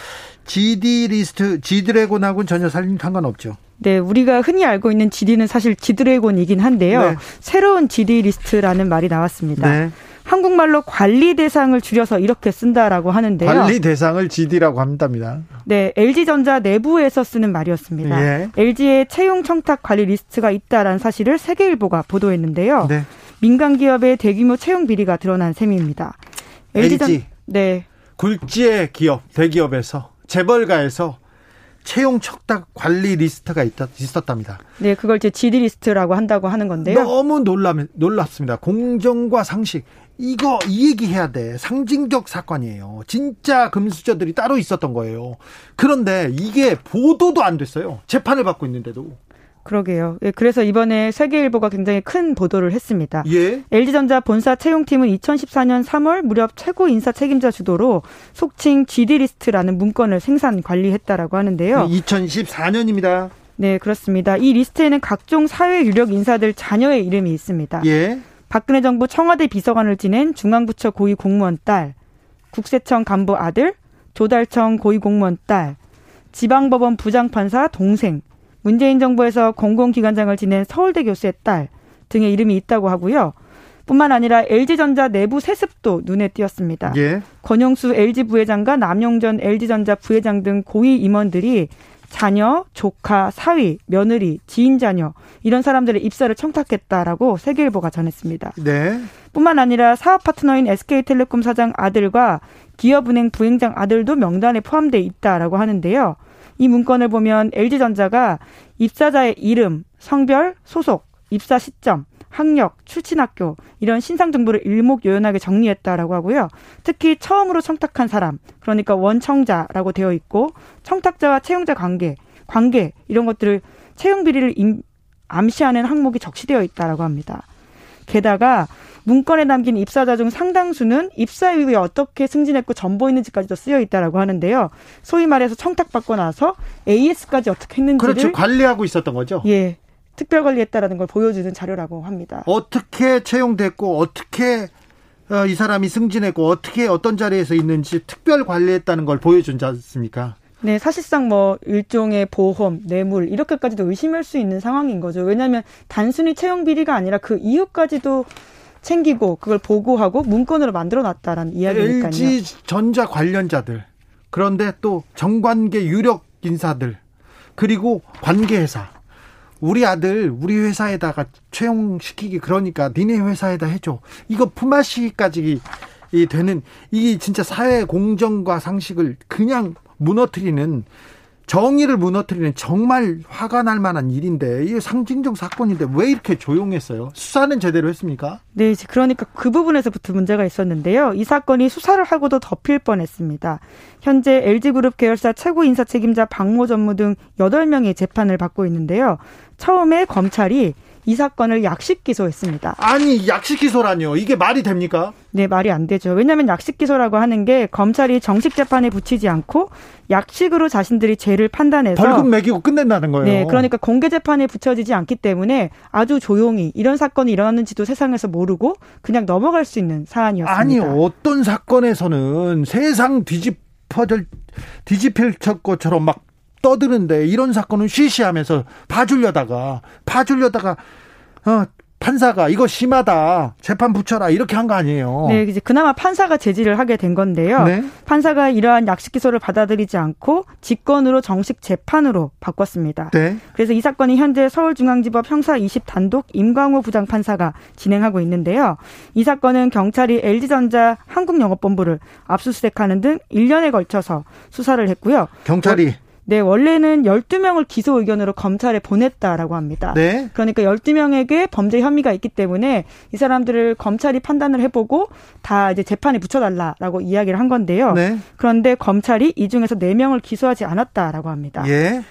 A: GD 리스트 G드래곤하고는 전혀 상관없죠.
D: 네, 우리가 흔히 알고 있는 GD는 사실 G드래곤이긴 한데요. 네. 새로운 GD 리스트라는 말이 나왔습니다. 네. 한국말로 관리 대상을 줄여서 이렇게 쓴다라고 하는데요.
A: 관리 대상을 GD라고 한답니다.
D: 네, LG전자 내부에서 쓰는 말이었습니다. 예. LG의 채용 청탁 관리 리스트가 있다라는 사실을 세계일보가 보도했는데요. 네. 민간 기업의 대규모 채용 비리가 드러난 셈입니다.
A: LG전 LG. 네. 굴지의 기업, 대기업에서 재벌가에서 채용 청탁 관리 리스트가 있다, 있었답니다.
D: 네, 그걸 이제 GD 리스트라고 한다고 하는 건데요.
A: 너무 놀라, 놀랍습니다. 공정과 상식. 이거 이 얘기 해야 돼. 상징적 사건이에요. 진짜 금수저들이 따로 있었던 거예요. 그런데 이게 보도도 안 됐어요. 재판을 받고 있는데도.
D: 그러게요. 예, 그래서 이번에 세계일보가 굉장히 큰 보도를 했습니다.
A: 예.
D: LG전자 본사 채용팀은 2014년 3월 무렵 최고 인사 책임자 주도로 속칭 GD리스트라는 문건을 생산 관리했다라고 하는데요.
A: 2014년입니다.
D: 네, 그렇습니다. 이 리스트에는 각종 사회 유력 인사들 자녀의 이름이 있습니다.
A: 예.
D: 박근혜 정부 청와대 비서관을 지낸 중앙부처 고위 공무원 딸, 국세청 간부 아들, 조달청 고위 공무원 딸, 지방법원 부장판사 동생, 문재인 정부에서 공공기관장을 지낸 서울대 교수의 딸 등의 이름이 있다고 하고요. 뿐만 아니라 LG전자 내부 세습도 눈에 띄었습니다. 예. 권영수 LG 부회장과 남용 전 LG전자 부회장 등 고위 임원들이 자녀, 조카, 사위, 며느리, 지인 자녀 이런 사람들의 입사를 청탁했다라고 세계일보가 전했습니다. 네. 뿐만 아니라 사업 파트너인 SK텔레콤 사장 아들과 기업은행 부행장 아들도 명단에 포함돼 있다라고 하는데요. 이 문건을 보면 LG전자가 입사자의 이름, 성별, 소속, 입사 시점, 학력, 출신 학교 이런 신상 정보를 일목요연하게 정리했다라고 하고요. 특히 처음으로 청탁한 사람, 그러니까 원청자라고 되어 있고 청탁자와 채용자 관계, 관계 이런 것들을 채용 비리를 임, 암시하는 항목이 적시되어 있다라고 합니다. 게다가 문건에 남긴 입사자 중 상당수는 입사 이후에 어떻게 승진했고 전보 있는지까지도 쓰여 있다라고 하는데요. 소위 말해서 청탁받고 나서 AS까지 어떻게 했는지를
A: 그렇죠. 관리하고 있었던 거죠.
D: 예. 특별 관리했다라는 걸 보여주는 자료라고 합니다.
A: 어떻게 채용됐고 어떻게 어, 이 사람이 승진했고 어떻게 어떤 자리에서 있는지 특별 관리했다는 걸 보여준지 않습니까?
D: 네, 사실상 뭐 일종의 보험, 뇌물 이렇게까지도 의심할 수 있는 상황인 거죠. 왜냐하면 단순히 채용 비리가 아니라 그 이후까지도 챙기고 그걸 보고하고 문건으로 만들어 놨다라는 이야기니까요.
A: LG 전자 관련자들 그런데 또 정관계 유력 인사들 그리고 관계회사 우리 아들 우리 회사에다가 채용시키기 그러니까 니네 회사에다 해줘 이거 품앗이까지 되는 이게 진짜 사회 공정과 상식을 그냥 무너뜨리는 정의를 무너뜨리는 정말 화가 날 만한 일인데 이게 상징적 사건인데 왜 이렇게 조용했어요? 수사는 제대로 했습니까?
D: 네, 그러니까 그 부분에서부터 문제가 있었는데요. 이 사건이 수사를 하고도 덮일 뻔했습니다. 현재 LG그룹 계열사 최고 인사 책임자 박모 전무 등 8명이 재판을 받고 있는데요. 처음에 검찰이 이 사건을 약식 기소했습니다.
A: 아니 약식 기소라뇨? 이게 말이 됩니까?
D: 네, 말이 안 되죠. 왜냐하면 약식 기소라고 하는 게 검찰이 정식 재판에 붙이지 않고 약식으로 자신들이 죄를 판단해서
A: 벌금 매기고 끝낸다는 거예요.
D: 네, 그러니까 공개 재판에 붙여지지 않기 때문에 아주 조용히 이런 사건이 일어났는지도 세상에서 모르고 그냥 넘어갈 수 있는 사안이었습니다.
A: 아니 어떤 사건에서는 세상 뒤집어질 뒤집힐 것처럼 막 떠드는데 이런 사건은 쉬쉬하면서 봐주려다가 봐주려다가 어 판사가 이거 심하다 재판 붙여라 이렇게 한 거 아니에요.
D: 네, 이제 그나마 판사가 제지를 하게 된 건데요. 네? 판사가 이러한 약식 기소를 받아들이지 않고 직권으로 정식 재판으로 바꿨습니다. 네? 그래서 이 사건이 현재 서울중앙지법 형사 20 단독 임광호 부장 판사가 진행하고 있는데요. 이 사건은 경찰이 LG전자 한국영업본부를 압수수색하는 등 1년에 걸쳐서 수사를 했고요.
A: 경찰이
D: 네, 원래는 12명을 기소 의견으로 검찰에 보냈다라고 합니다. 네. 그러니까 12명에게 범죄 혐의가 있기 때문에 이 사람들을 검찰이 판단을 해보고 다 이제 재판에 붙여달라라고 이야기를 한 건데요. 네. 그런데 검찰이 이 중에서 4명을 기소하지 않았다라고 합니다. 예.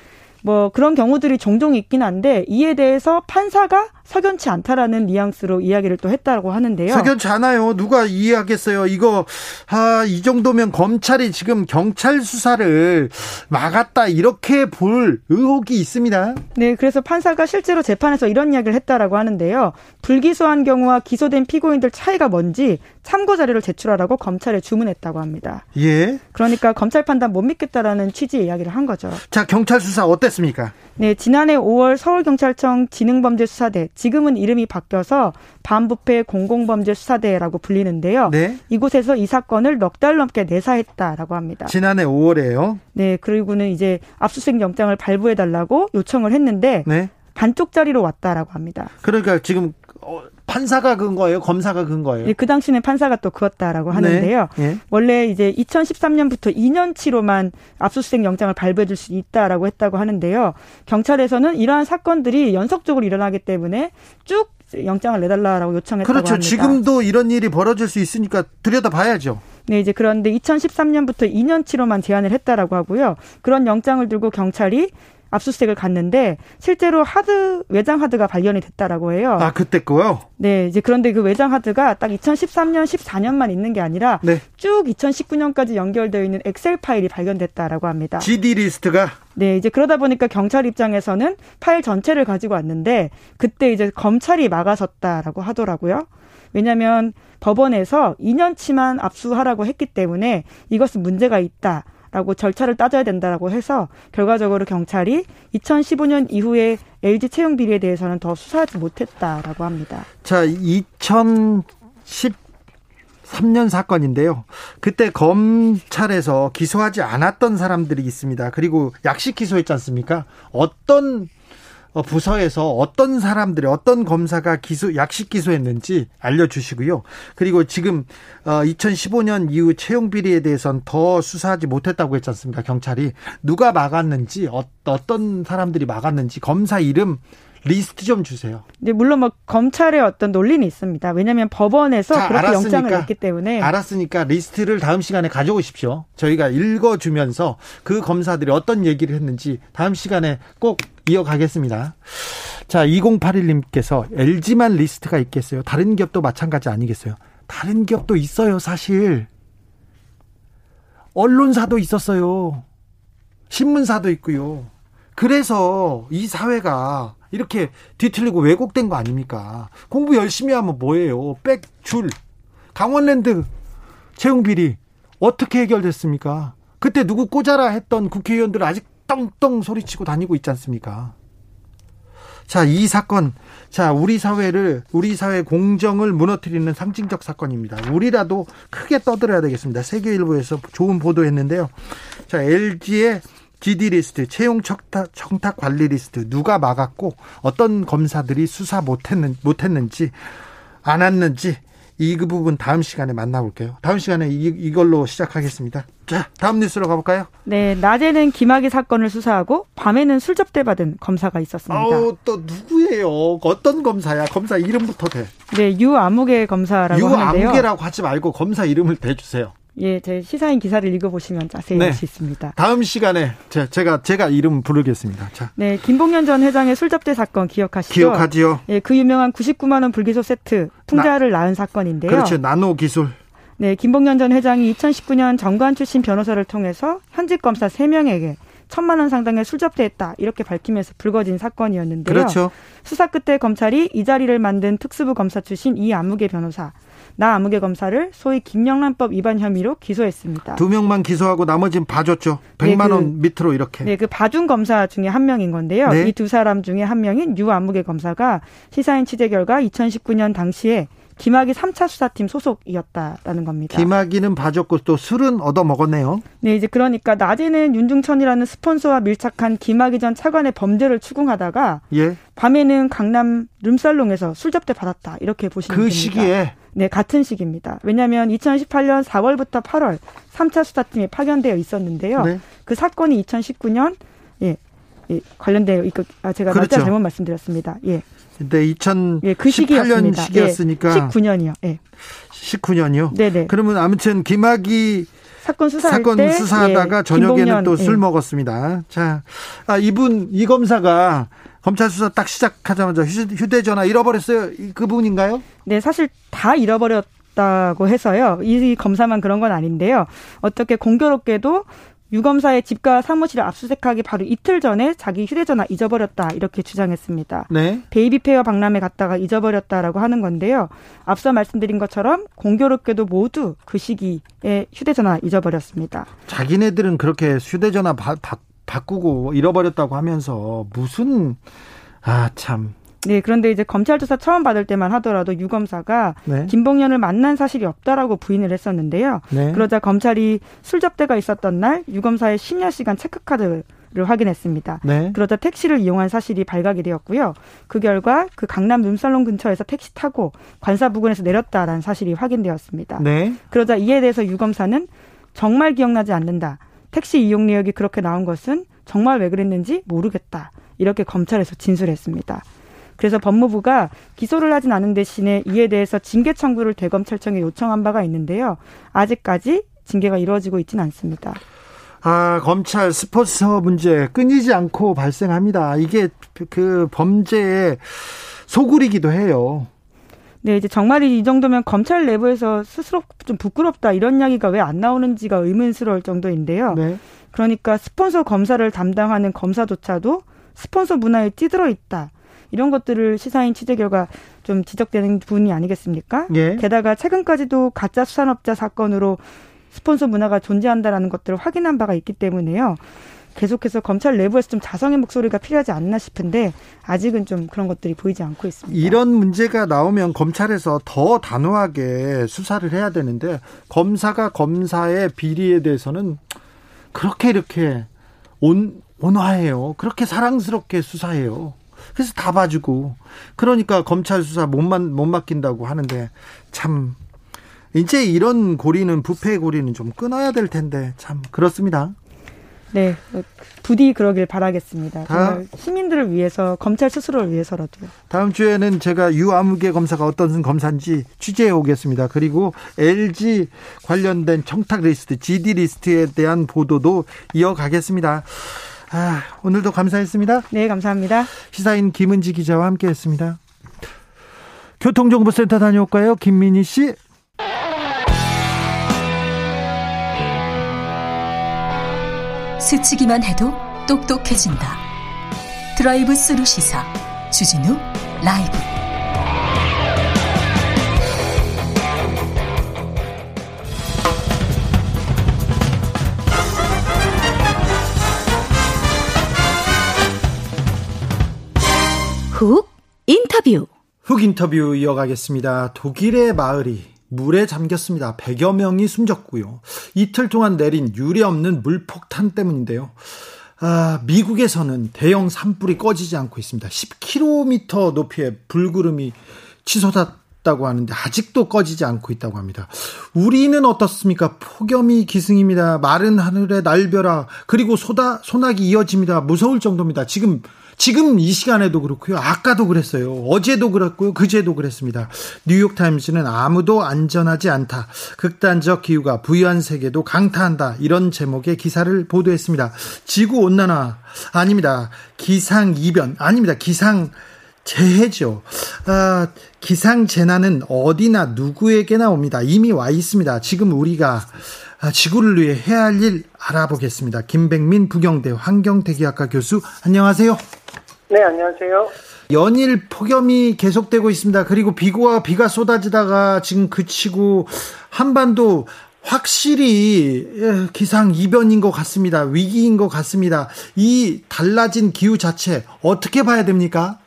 D: 뭐 그런 경우들이 종종 있긴 한데 이에 대해서 판사가 석연치 않다라는 뉘앙스로 이야기를 또 했다고 하는데요.
A: 석연치 않아요. 누가 이해하겠어요. 이거 아, 이 정도면 검찰이 지금 경찰 수사를 막았다 이렇게 볼 의혹이 있습니다.
D: 네, 그래서 판사가 실제로 재판에서 이런 이야기를 했다라고 하는데요. 불기소한 경우와 기소된 피고인들 차이가 뭔지 참고 자료를 제출하라고 검찰에 주문했다고 합니다. 예. 그러니까 검찰 판단 못 믿겠다라는 취지의 이야기를 한 거죠.
A: 자, 경찰 수사 어땠습니까?
D: 네, 지난해 5월 서울경찰청 지능범죄수사대, 지금은 이름이 바뀌어서 반부패 공공범죄 수사대라고 불리는데요. 네. 이곳에서 이 사건을 넉 달 넘게 내사했다라고 합니다.
A: 지난해 5월에요?
D: 네, 그리고는 이제 압수수색 영장을 발부해 달라고 요청을 했는데 네. 반쪽짜리로 왔다라고 합니다.
A: 그러니까 지금 어, 판사가 그은 거예요? 검사가 그은 거예요?
D: 예, 그 당시는 판사가 또 그었다라고 하는데요. 네. 예. 원래 이제 2013년부터 2년치로만 압수수색 영장을 발부해 줄 수 있다라고 했다고 하는데요. 경찰에서는 이러한 사건들이 연속적으로 일어나기 때문에 쭉 영장을 내달라라고 요청했다고
A: 그렇죠.
D: 합니다.
A: 지금도 이런 일이 벌어질 수 있으니까 들여다봐야죠.
D: 네, 이제 그런데 2013년부터 2년치로만 제한을 했다라고 하고요. 그런 영장을 들고 경찰이 압수수색을 갔는데 실제로 하드 외장 하드가 발견이 됐다라고 해요.
A: 아 그때 거요?
D: 네, 이제 그런데 그 외장 하드가 딱 2013년, 14년만 있는 게 아니라 네. 쭉 2019년까지 연결되어 있는 엑셀 파일이 발견됐다라고 합니다.
A: GD 리스트가
D: 네, 이제 그러다 보니까 경찰 입장에서는 파일 전체를 가지고 왔는데 그때 이제 검찰이 막아섰다라고 하더라고요. 왜냐하면 법원에서 2년치만 압수하라고 했기 때문에 이것은 문제가 있다. 라고 절차를 따져야 된다라고 해서 결과적으로 경찰이 2015년 이후에 LG 채용 비리에 대해서는 더 수사하지 못했다라고 합니다.
A: 자, 2013년 사건인데요. 그때 검찰에서 기소하지 않았던 사람들이 있습니다. 그리고 약식 기소했지 않습니까? 어떤 어, 부서에서 어떤 사람들이 어떤 검사가 기소 약식 기소했는지 알려주시고요. 그리고 지금 2015년 어, 이후 채용 비리에 대해서는 더 수사하지 못했다고 했지 않습니까? 경찰이 누가 막았는지 어, 어떤 사람들이 막았는지 검사 이름 리스트 좀 주세요.
D: 네, 물론 뭐 검찰의 어떤 논리는 있습니다. 왜냐하면 법원에서 자, 그렇게 알았으니까, 영장을 냈기 때문에
A: 알았으니까 리스트를 다음 시간에 가져오십시오. 저희가 읽어주면서 그 검사들이 어떤 얘기를 했는지 다음 시간에 꼭 이어가겠습니다. 자, 2081님께서 LG만 리스트가 있겠어요. 다른 기업도 마찬가지 아니겠어요? 다른 기업도 있어요, 사실. 언론사도 있었어요. 신문사도 있고요. 그래서 이 사회가 이렇게 뒤틀리고 왜곡된 거 아닙니까? 공부 열심히 하면 뭐예요? 백, 줄. 강원랜드 채용 비리 어떻게 해결됐습니까? 그때 누구 꽂아라 했던 국회의원들 아직 떵떵 소리치고 다니고 있지 않습니까? 자, 이 사건, 자, 우리 사회를, 우리 사회 공정을 무너뜨리는 상징적 사건입니다. 우리라도 크게 떠들어야 되겠습니다. 세계일보에서 좋은 보도했는데요. 자, LG의 GD 리스트, 채용 청탁, 청탁 관리 리스트 누가 막았고 어떤 검사들이 수사 못했는 못했는지 안 왔는지 이 그 부분 다음 시간에 만나볼게요. 다음 시간에 이, 이걸로 시작하겠습니다. 자, 다음 뉴스로 가볼까요?
D: 네, 낮에는 김학의 사건을 수사하고 밤에는 술 접대 받은 검사가 있었습니다.
A: 아우, 또 누구예요? 어떤 검사야? 검사 이름부터 대.
D: 네, 유아무개 검사라고 하는데요.
A: 유아무개라고 하지 말고 검사 이름을 대주세요.
D: 예, 제 시사인 기사를 읽어보시면 자세히 네. 알수 있습니다.
A: 다음 시간에 제가 제가 이름 부르겠습니다. 자.
D: 네, 김봉현 전 회장의 술접대 사건 기억하시죠?
A: 기억하지요.
D: 예, 그 유명한 99만 원 불기소 세트 풍자를 나, 낳은 사건인데요.
A: 그렇죠, 나노 기술.
D: 네, 김봉현 전 회장이 2019년 정관 출신 변호사를 통해서 현직 검사 3명에게 천만 원 상당의 술접대했다 이렇게 밝히면서 불거진 사건이었는데요.
A: 그렇죠.
D: 수사 끝에 검찰이 이 자리를 만든 특수부 검사 출신 이안무개 변호사 나 아무개 검사를 소위 김영란법 위반 혐의로 기소했습니다.
A: 두 명만 기소하고 나머지는 봐줬죠. 100만 네, 그, 원 밑으로 이렇게.
D: 네, 그 봐준 검사 중에 한 명인 건데요. 네. 이두 사람 중에 한 명인 유 아무개 검사가 시사인 취재 결과 2019년 당시에 김학의 3차 수사팀 소속이었다라는 겁니다.
A: 김학의는 봐줬고 또 술은 얻어 먹었네요.
D: 네, 이제 그러니까 낮에는 윤중천이라는 스폰서와 밀착한 김학의 전 차관의 범죄를 추궁하다가 예. 밤에는 강남 룸살롱에서 술 접대 받았다 이렇게 보시면 그 됩니다. 그 시기에 네, 같은 시기입니다. 왜냐하면 2018년 4월부터 8월 3차 수사팀이 파견되어 있었는데요. 네. 그 사건이 2019년 예, 예 관련되어 있고 아, 제가 그렇죠. 날짜 잘못 말씀드렸습니다. 예.
A: 근데 2018년 예, 그 시기였습니다. 시기였으니까
D: 예, 19년이요. 예.
A: 19년이요. 네네. 그러면 아무튼 김학이
D: 사건 수사
A: 사건 때, 수사하다가 예, 저녁에는 또술 예. 먹었습니다. 자, 아 이분 이 검사가 검찰 수사 딱 시작하자마자 휴대전화 잃어버렸어요. 그분인가요?
D: 네, 사실 다 잃어버렸 다고 해서요. 이 검사만 그런 건 아닌데요. 어떻게 공교롭게도 유검사의 집과 사무실을 압수색하기 바로 이틀 전에 자기 휴대전화 잊어버렸다 이렇게 주장했습니다. 네. 베이비페어 박람회 갔다가 잊어버렸다라고 하는 건데요. 앞서 말씀드린 것처럼 공교롭게도 모두 그 시기에 휴대전화 잊어버렸습니다.
A: 자기네들은 그렇게 휴대전화 바, 바, 바꾸고 잃어버렸다고 하면서 무슨 아 참.
D: 네, 그런데 이제 검찰 조사 처음 받을 때만 하더라도 유 검사가 네. 김봉현을 만난 사실이 없다라고 부인을 했었는데요. 네. 그러자 검찰이 술 접대가 있었던 날 유 검사의 10여 시간 체크카드 를 확인했습니다. 네. 그러자 택시를 이용한 사실이 발각이 되었고요. 그 결과 그 강남 룸살롱 근처에서 택시 타고 관사 부근에서 내렸다라는 사실이 확인되었습니다. 네. 그러자 이에 대해서 유 검사는 정말 기억나지 않는다. 택시 이용 내역이 그렇게 나온 것은 정말 왜 그랬는지 모르겠다. 이렇게 검찰에서 진술했습니다. 그래서 법무부가 기소를 하진 않은 대신에 이에 대해서 징계 청구를 대검찰청에 요청한 바가 있는데요. 아직까지 징계가 이루어지고 있지는 않습니다.
A: 아, 검찰 스포츠서 문제 끊이지 않고 발생합니다. 이게 그 범죄의 소굴이기도 해요.
D: 네, 이제 정말 이 정도면 검찰 내부에서 스스로 좀 부끄럽다 이런 이야기가 왜 안 나오는지가 의문스러울 정도인데요. 네. 그러니까 스폰서 검사를 담당하는 검사조차도 스폰서 문화에 찌들어 있다. 이런 것들을 시사인 취재 결과 좀 지적되는 부분이 아니겠습니까? 예. 게다가 최근까지도 가짜 수산업자 사건으로 스폰서 문화가 존재한다라는 것들을 확인한 바가 있기 때문에요. 계속해서 검찰 내부에서 좀 자성의 목소리가 필요하지 않나 싶은데 아직은 좀 그런 것들이 보이지 않고 있습니다.
A: 이런 문제가 나오면 검찰에서 더 단호하게 수사를 해야 되는데 검사가 검사의 비리에 대해서는 그렇게 이렇게 온 온화해요. 그렇게 사랑스럽게 수사해요. 그래서 다 봐주고 그러니까 검찰 수사 못만 못 맡긴다고 하는데 참 이제 이런 고리는 부패 고리는 좀 끊어야 될 텐데 참 그렇습니다.
D: 네, 부디 그러길 바라겠습니다. 정말 시민들을 위해서 검찰 스스로를 위해서라도요.
A: 다음 주에는 제가 유아무개 검사가 어떤 검사인지 취재해 오겠습니다. 그리고 LG 관련된 청탁 리스트, GD 리스트에 대한 보도도 이어가겠습니다. 아, 오늘도 감사했습니다.
D: 네, 감사합니다.
A: 시사인 김은지 기자와 함께 했습니다. 교통정보센터 다녀올까요, 김민희 씨?
E: 스치기만 해도 똑똑해진다. 드라이브 스루 시사 주진우 라이브. 훅 인터뷰.
A: 훅 인터뷰 이어가겠습니다. 독일의 마을이 물에 잠겼습니다. 100여 명이 숨졌고요. 이틀 동안 내린 유례 없는 물폭탄 때문인데요. 아, 미국에서는 대형 산불이 꺼지지 않고 있습니다. 10km 높이의 불구름이 치솟았다고 하는데 아직도 꺼지지 않고 있다고 합니다. 우리는 어떻습니까? 폭염이 기승입니다. 마른 하늘에 날벼락 그리고 소다 소나기 이어집니다. 무서울 정도입니다. 지금 지금 이 시간에도 그렇고요. 아까도 그랬어요. 어제도 그랬고요. 그제도 그랬습니다. 뉴욕타임즈는 아무도 안전하지 않다. 극단적 기후가 부유한 세계도 강타한다. 이런 제목의 기사를 보도했습니다. 지구 온난화 아닙니다. 기상 이변 아닙니다. 기상 재해죠. 아, 기상 재난은 어디나 누구에게나 옵니다. 이미 와 있습니다. 지금 우리가 지구를 위해 해야 할 일 알아보겠습니다. 김백민 부경대 환경대기학과 교수 안녕하세요.
F: 네, 안녕하세요.
A: 연일 폭염이 계속되고 있습니다. 그리고 비가 비가 쏟아지다가 지금 그치고 한반도 확실히 예, 기상 이변인 것 같습니다. 위기인 것 같습니다. 이 달라진 기후 자체 어떻게 봐야 됩니까?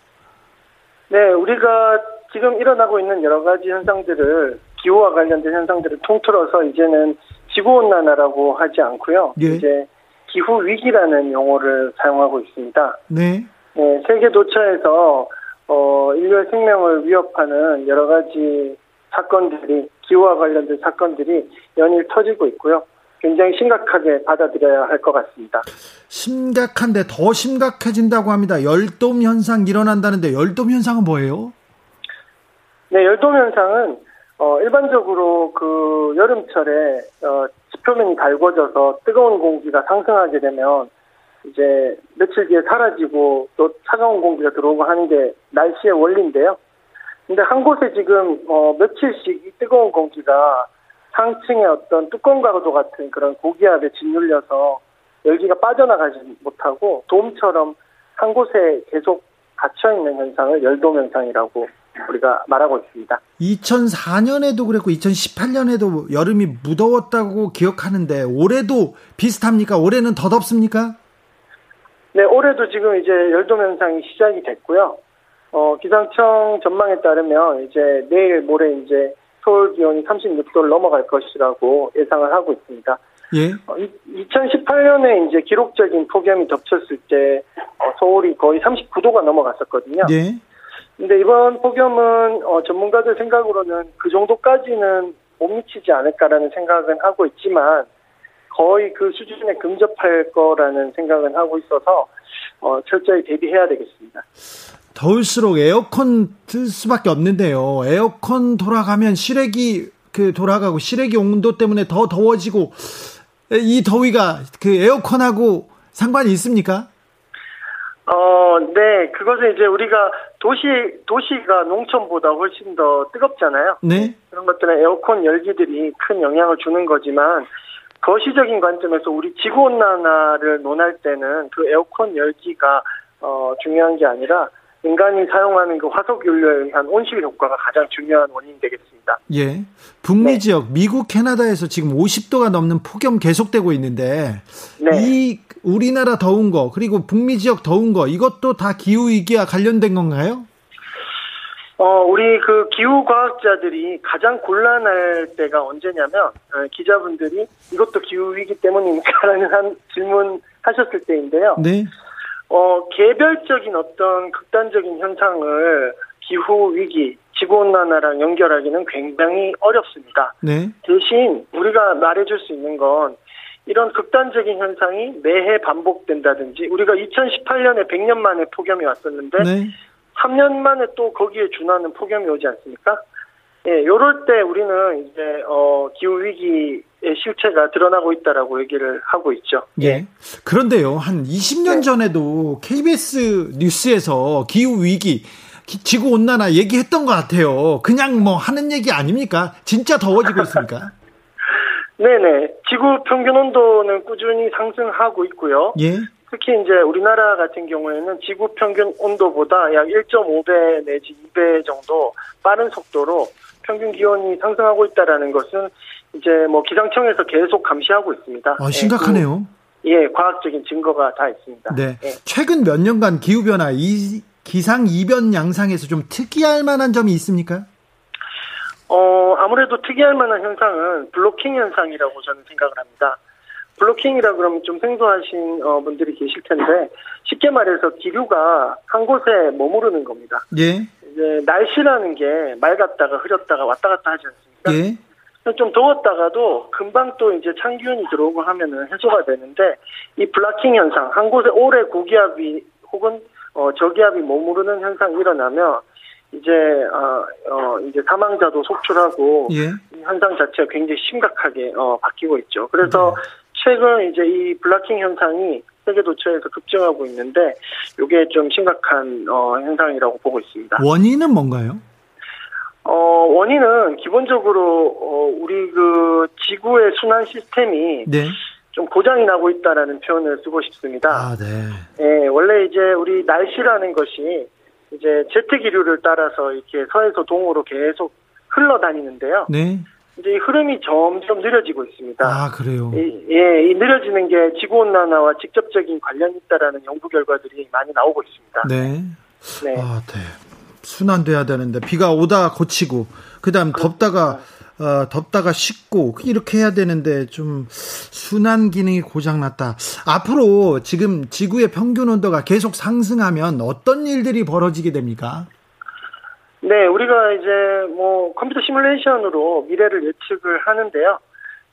F: 네, 우리가 지금 일어나고 있는 여러 가지 현상들을 기후와 관련된 현상들을 통틀어서 이제는 지구 온난화라고 하지 않고요. 예. 이제 기후 위기라는 용어를 사용하고 있습니다. 네. 네 세계 도처에서 어, 인류의 생명을 위협하는 여러 가지 사건들이 기후와 관련된 사건들이 연일 터지고 있고요. 굉장히 심각하게 받아들여야 할 것 같습니다.
A: 심각한데 더 심각해진다고 합니다. 열돔 현상 일어난다는데 열돔 현상은 뭐예요?
F: 네, 열돔 현상은 어, 일반적으로 그 여름철에 어, 지표면이 달궈져서 뜨거운 공기가 상승하게 되면 이제 며칠 뒤에 사라지고 또 차가운 공기가 들어오고 하는 게 날씨의 원리인데요. 근데 한 곳에 지금 어, 며칠씩 이 뜨거운 공기가 상층의 어떤 뚜껑과도 같은 그런 고기압에 짓눌려서 열기가 빠져나가지 못하고 돔처럼 한 곳에 계속 갇혀 있는 현상을 열돔 현상이라고 우리가 말하고 있습니다.
A: 2004년에도 그랬고 2018년에도 여름이 무더웠다고 기억하는데 올해도 비슷합니까? 올해는 더 덥습니까?
F: 네, 올해도 지금 이제 열돔 현상이 시작이 됐고요. 어, 기상청 전망에 따르면 이제 내일 모레 이제 서울 기온이 36도를 넘어갈 것이라고 예상을 하고 있습니다. 예. 2018년에 어, 이제 기록적인 폭염이 덮쳤을 때 어, 서울이 거의 39도가 넘어갔었거든요. 예. 근데 이번 폭염은 어, 전문가들 생각으로는 그 정도까지는 못 미치지 않을까라는 생각은 하고 있지만 거의 그 수준에 근접할 거라는 생각은 하고 있어서 어, 철저히 대비해야 되겠습니다.
A: 더울수록 에어컨 틀 수밖에 없는데요. 에어컨 돌아가면 실외기 그 돌아가고 실외기 온도 때문에 더 더워지고 이 더위가 그 에어컨하고 상관이 있습니까?
F: 어, 네. 그것은 이제 우리가 도시, 도시가 농촌보다 훨씬 더 뜨겁잖아요. 네. 그런 것들은 에어컨 열기들이 큰 영향을 주는 거지만, 거시적인 관점에서 우리 지구온난화를 논할 때는 그 에어컨 열기가, 어, 중요한 게 아니라, 인간이 사용하는 그 화석 연료에 의한 온실 효과가 가장 중요한 원인이 되겠습니다.
A: 예. 북미
F: 네.
A: 지역, 미국, 캐나다에서 지금 50도가 넘는 폭염 계속되고 있는데
F: 네.
A: 이 우리나라 더운 거 그리고 북미 지역 더운 거 이것도 다 기후 위기와 관련된 건가요?
F: 어, 우리 그 기후 과학자들이 가장 곤란할 때가 언제냐면 어, 기자분들이 이것도 기후 위기 때문입니까라는 *laughs* 한 질문 하셨을 때인데요.
A: 네.
F: 어, 개별적인 어떤 극단적인 현상을 기후 위기, 지구 온난화랑 연결하기는 굉장히 어렵습니다.
A: 네.
F: 대신 우리가 말해줄 수 있는 건 이런 극단적인 현상이 매해 반복된다든지 우리가 2018년에 100년 만에 폭염이 왔었는데
A: 네.
F: 3년 만에 또 거기에 준하는 폭염이 오지 않습니까? 예, 요럴 때 우리는 이제 어 기후 위기의 실체가 드러나고 있다라고 얘기를 하고 있죠.
A: 예. 그런데요, 한 20년
F: 네.
A: 전에도 KBS 뉴스에서 기후 위기, 기- 지구 온난화 얘기했던 것 같아요. 그냥 뭐 하는 얘기 아닙니까? 진짜 더워지고 있습니까? *laughs*
F: 네네. 지구 평균 온도는 꾸준히 상승하고 있고요.
A: 예.
F: 특히 이제 우리나라 같은 경우에는 지구 평균 온도보다 약 1.5배 내지 2배 정도 빠른 속도로 평균 기온이 상승하고 있다라는 것은 이제 뭐 기상청에서 계속 감시하고 있습니다.
A: 아, 심각하네요.
F: 예, 그, 예, 과학적인 증거가 다 있습니다.
A: 네.
F: 예.
A: 최근 몇 년간 기후 변화, 이 기상 이변 양상에서 좀 특이할 만한 점이 있습니까?
F: 어, 아무래도 특이할 만한 현상은 블로킹 현상이라고 저는 생각을 합니다. 블로킹이라 그러면 좀 생소하신 어, 분들이 계실 텐데 쉽게 말해서 기류가 한 곳에 머무르는 겁니다.
A: 예.
F: 이제 날씨라는 게 맑았다가 흐렸다가 왔다 갔다 하지 않습니까?
A: 예.
F: 좀 더웠다가도 금방 또 이제 찬 기운이 들어오고 하면은 해소가 되는데 이 블라킹 현상 한 곳에 오래 고기압이 혹은 어, 저기압이 머무르는 현상이 일어나면 이제 어, 어 이제 사망자도 속출하고
A: 예.
F: 이 현상 자체가 굉장히 심각하게 어, 바뀌고 있죠. 그래서 최근 이제 이 블라킹 현상이 세계 도처에서 급증하고 있는데 이게 좀 심각한 어, 현상이라고 보고 있습니다.
A: 원인은 뭔가요?
F: 어, 원인은 기본적으로, 어, 우리 그 지구의 순환 시스템이
A: 네.
F: 좀 고장이 나고 있다라는 표현을 쓰고 싶습니다.
A: 아, 네.
F: 예, 원래 이제 우리 날씨라는 것이 이제 제트 기류를 따라서 이렇게 서에서 동으로 계속 흘러다니는데요.
A: 네.
F: 이제 이 흐름이 점점 느려지고 있습니다.
A: 아, 그래요.
F: 이, 예, 이 느려지는 게 지구 온난화와 직접적인 관련이 있다라는 연구 결과들이 많이 나오고 있습니다.
A: 네.
F: 네.
A: 아, 네. 순환돼야 되는데 비가 오다 고치고 그다음 덥다가 어, 덥다가 식고 이렇게 해야 되는데 좀 순환 기능이 고장 났다. 앞으로 지금 지구의 평균 온도가 계속 상승하면 어떤 일들이 벌어지게 됩니까?
F: 네, 우리가 이제 뭐 컴퓨터 시뮬레이션으로 미래를 예측을 하는데요.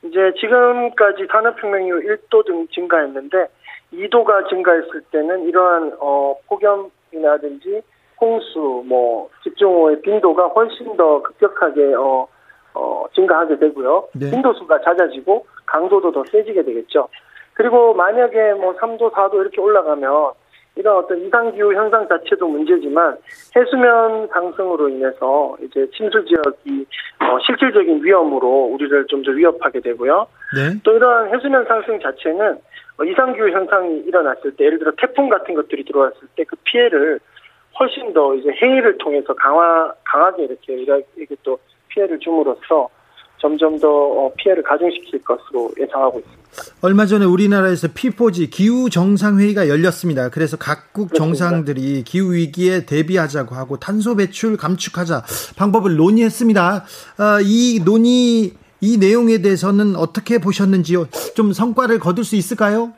F: 이제 지금까지 산업혁명 이후 1도 등 증가했는데 2도가 증가했을 때는 이러한 어 폭염이라든지 홍수, 뭐 집중호우의 빈도가 훨씬 더 급격하게 어, 어 증가하게 되고요.
A: 네.
F: 빈도수가 잦아지고 강도도 더 세지게 되겠죠. 그리고 만약에 뭐 3도, 4도 이렇게 올라가면 이런 어떤 이상기후 현상 자체도 문제지만 해수면 상승으로 인해서 이제 침수 지역이 어, 실질적인 위험으로 우리를 좀 더 위협하게 되고요.
A: 네.
F: 또 이러한 해수면 상승 자체는 어, 이상기후 현상이 일어났을 때 예를 들어 태풍 같은 것들이 들어왔을 때 그 피해를 훨씬 더 이제 해외를 통해서 강화 강하게 이렇게 이렇게 또 피해를 줌으로써 점점 더 어, 피해를 가중시킬 것으로 예상하고 있습니다.
A: 얼마 전에 우리나라에서 P4G 기후 정상 회의가 열렸습니다. 그래서 각국
F: 그렇습니다.
A: 정상들이 기후 위기에 대비하자고 하고 탄소 배출 감축하자 방법을 논의했습니다. 아, 이 논의 이 내용에 대해서는 어떻게 보셨는지요? 좀 성과를 거둘 수 있을까요?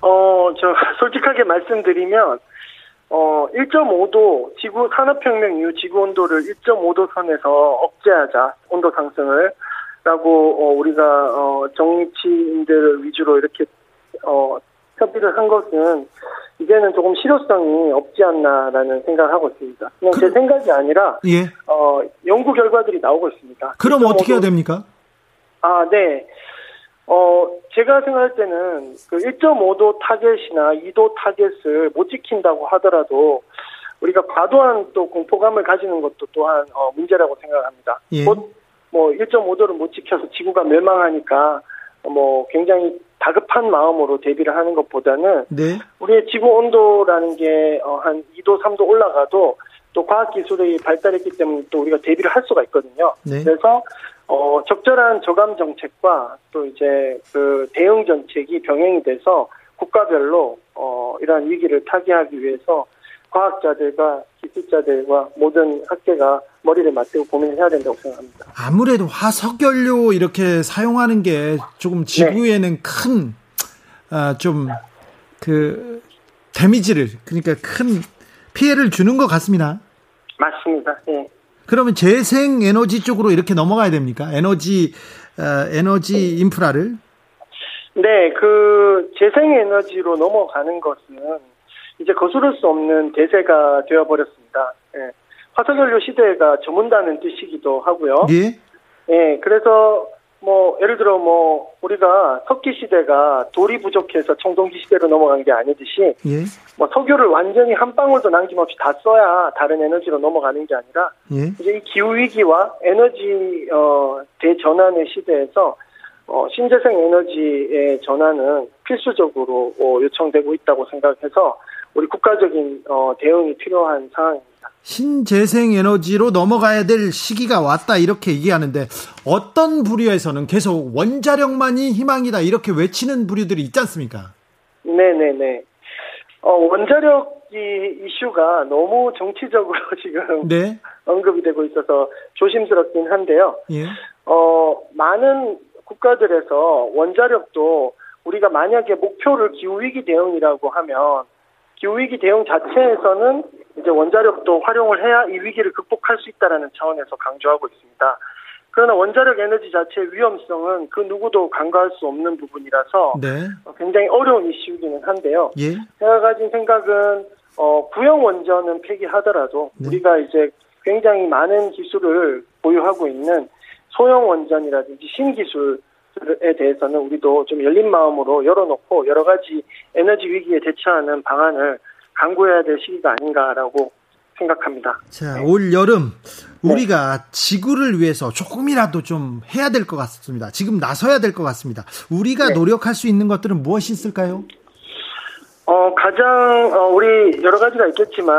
F: 어, 저 솔직하게 말씀드리면 어, 1.5도 지구 산업혁명 이후 지구 온도를 1.5도 선에서 억제하자 온도 상승을 라고 어, 우리가 어, 정치인들을 위주로 이렇게 어, 협의를 한 것은 이제는 조금 실효성이 없지 않나라는 생각을 하고 있습니다. 그냥 제 생각이 아니라
A: 예.
F: 어, 연구 결과들이 나오고 있습니다.
A: 그럼
F: 1.5도
A: 어떻게 해야 됩니까?
F: 아, 네. 어, 제가 생각할 때는 그 1.5도 타겟이나 2도 타겟을 못 지킨다고 하더라도 우리가 과도한 또 공포감을 가지는 것도 또한 어, 문제라고 생각합니다.
A: 예.
F: 곧 뭐 1.5도를 못 지켜서 지구가 멸망하니까 뭐 굉장히 다급한 마음으로 대비를 하는 것보다는
A: 네.
F: 우리의 지구 온도라는 게 한 2도, 3도 올라가도 또 과학 기술이 발달했기 때문에 또 우리가 대비를 할 수가 있거든요.
A: 네.
F: 그래서 어 적절한 저감 정책과 또 이제 그 대응 정책이 병행이 돼서 국가별로 어 이러한 위기를 타개하기 위해서 과학자들과 기술자들과 모든 학계가 머리를 맞대고 고민을 해야 된다고 생각합니다.
A: 아무래도 화석 연료 이렇게 사용하는 게 조금 지구에는 큰, 아, 좀, 그, 데미지를, 그러니까 큰 피해를 주는 것 같습니다.
F: 맞습니다. 예.
A: 그러면 재생 에너지 쪽으로 이렇게 넘어가야 됩니까? 에너지, 어, 에너지 인프라를?
F: 네, 그 재생 에너지로 넘어가는 것은 이제 거스를 수 없는 대세가 되어버렸습니다. 예. 화석연료 시대가 저문다는 뜻이기도 하고요.
A: 예?
F: 예, 그래서 뭐 예를 들어 뭐 우리가 석기 시대가 돌이 부족해서 청동기 시대로 넘어간 게 아니듯이
A: 예?
F: 뭐 석유를 완전히 한 방울도 남김없이 다 써야 다른 에너지로 넘어가는 게 아니라
A: 예?
F: 이제 이 기후 위기와 에너지 어 대전환의 시대에서 어 신재생 에너지의 전환은 필수적으로 어, 요청되고 있다고 생각해서 우리 국가적인 어 대응이 필요한 상황입니다.
A: 신재생 에너지로 넘어가야 될 시기가 왔다 이렇게 얘기하는데 어떤 부류에서는 계속 원자력만이 희망이다 이렇게 외치는 부류들이 있지 않습니까?
F: 네네네. 어, 원자력 이 이슈가 너무 정치적으로 *laughs* 지금
A: 네.
F: 언급이 되고 있어서 조심스럽긴 한데요.
A: 예.
F: 어, 많은 국가들에서 원자력도 우리가 만약에 목표를 기후위기 대응이라고 하면 기후위기 대응 자체에서는 이제 원자력도 활용을 해야 이 위기를 극복할 수 있다라는 차원에서 강조하고 있습니다. 그러나 원자력 에너지 자체의 위험성은 그 누구도 간과할 수 없는 부분이라서
A: 네.
F: 굉장히 어려운 이슈이기는 한데요.
A: 예.
F: 제가 가진 생각은 어, 구형 원전은 폐기하더라도
A: 네.
F: 우리가 이제 굉장히 많은 기술을 보유하고 있는 소형 원전이라든지 신기술 에 대해서는 우리도 좀 열린 마음으로 열어놓고 여러 가지 에너지 위기에 대처하는 방안을 강구해야 될 시기가 아닌가라고 생각합니다.
A: 자, 올 여름 우리가 지구를 위해서 조금이라도 좀 해야 될 것 같습니다. 지금 나서야 될 것 같습니다. 우리가
F: 네.
A: 노력할 수 있는 것들은 무엇이 있을까요?
F: 어, 가장, 어, 우리 여러 가지가 있겠지만,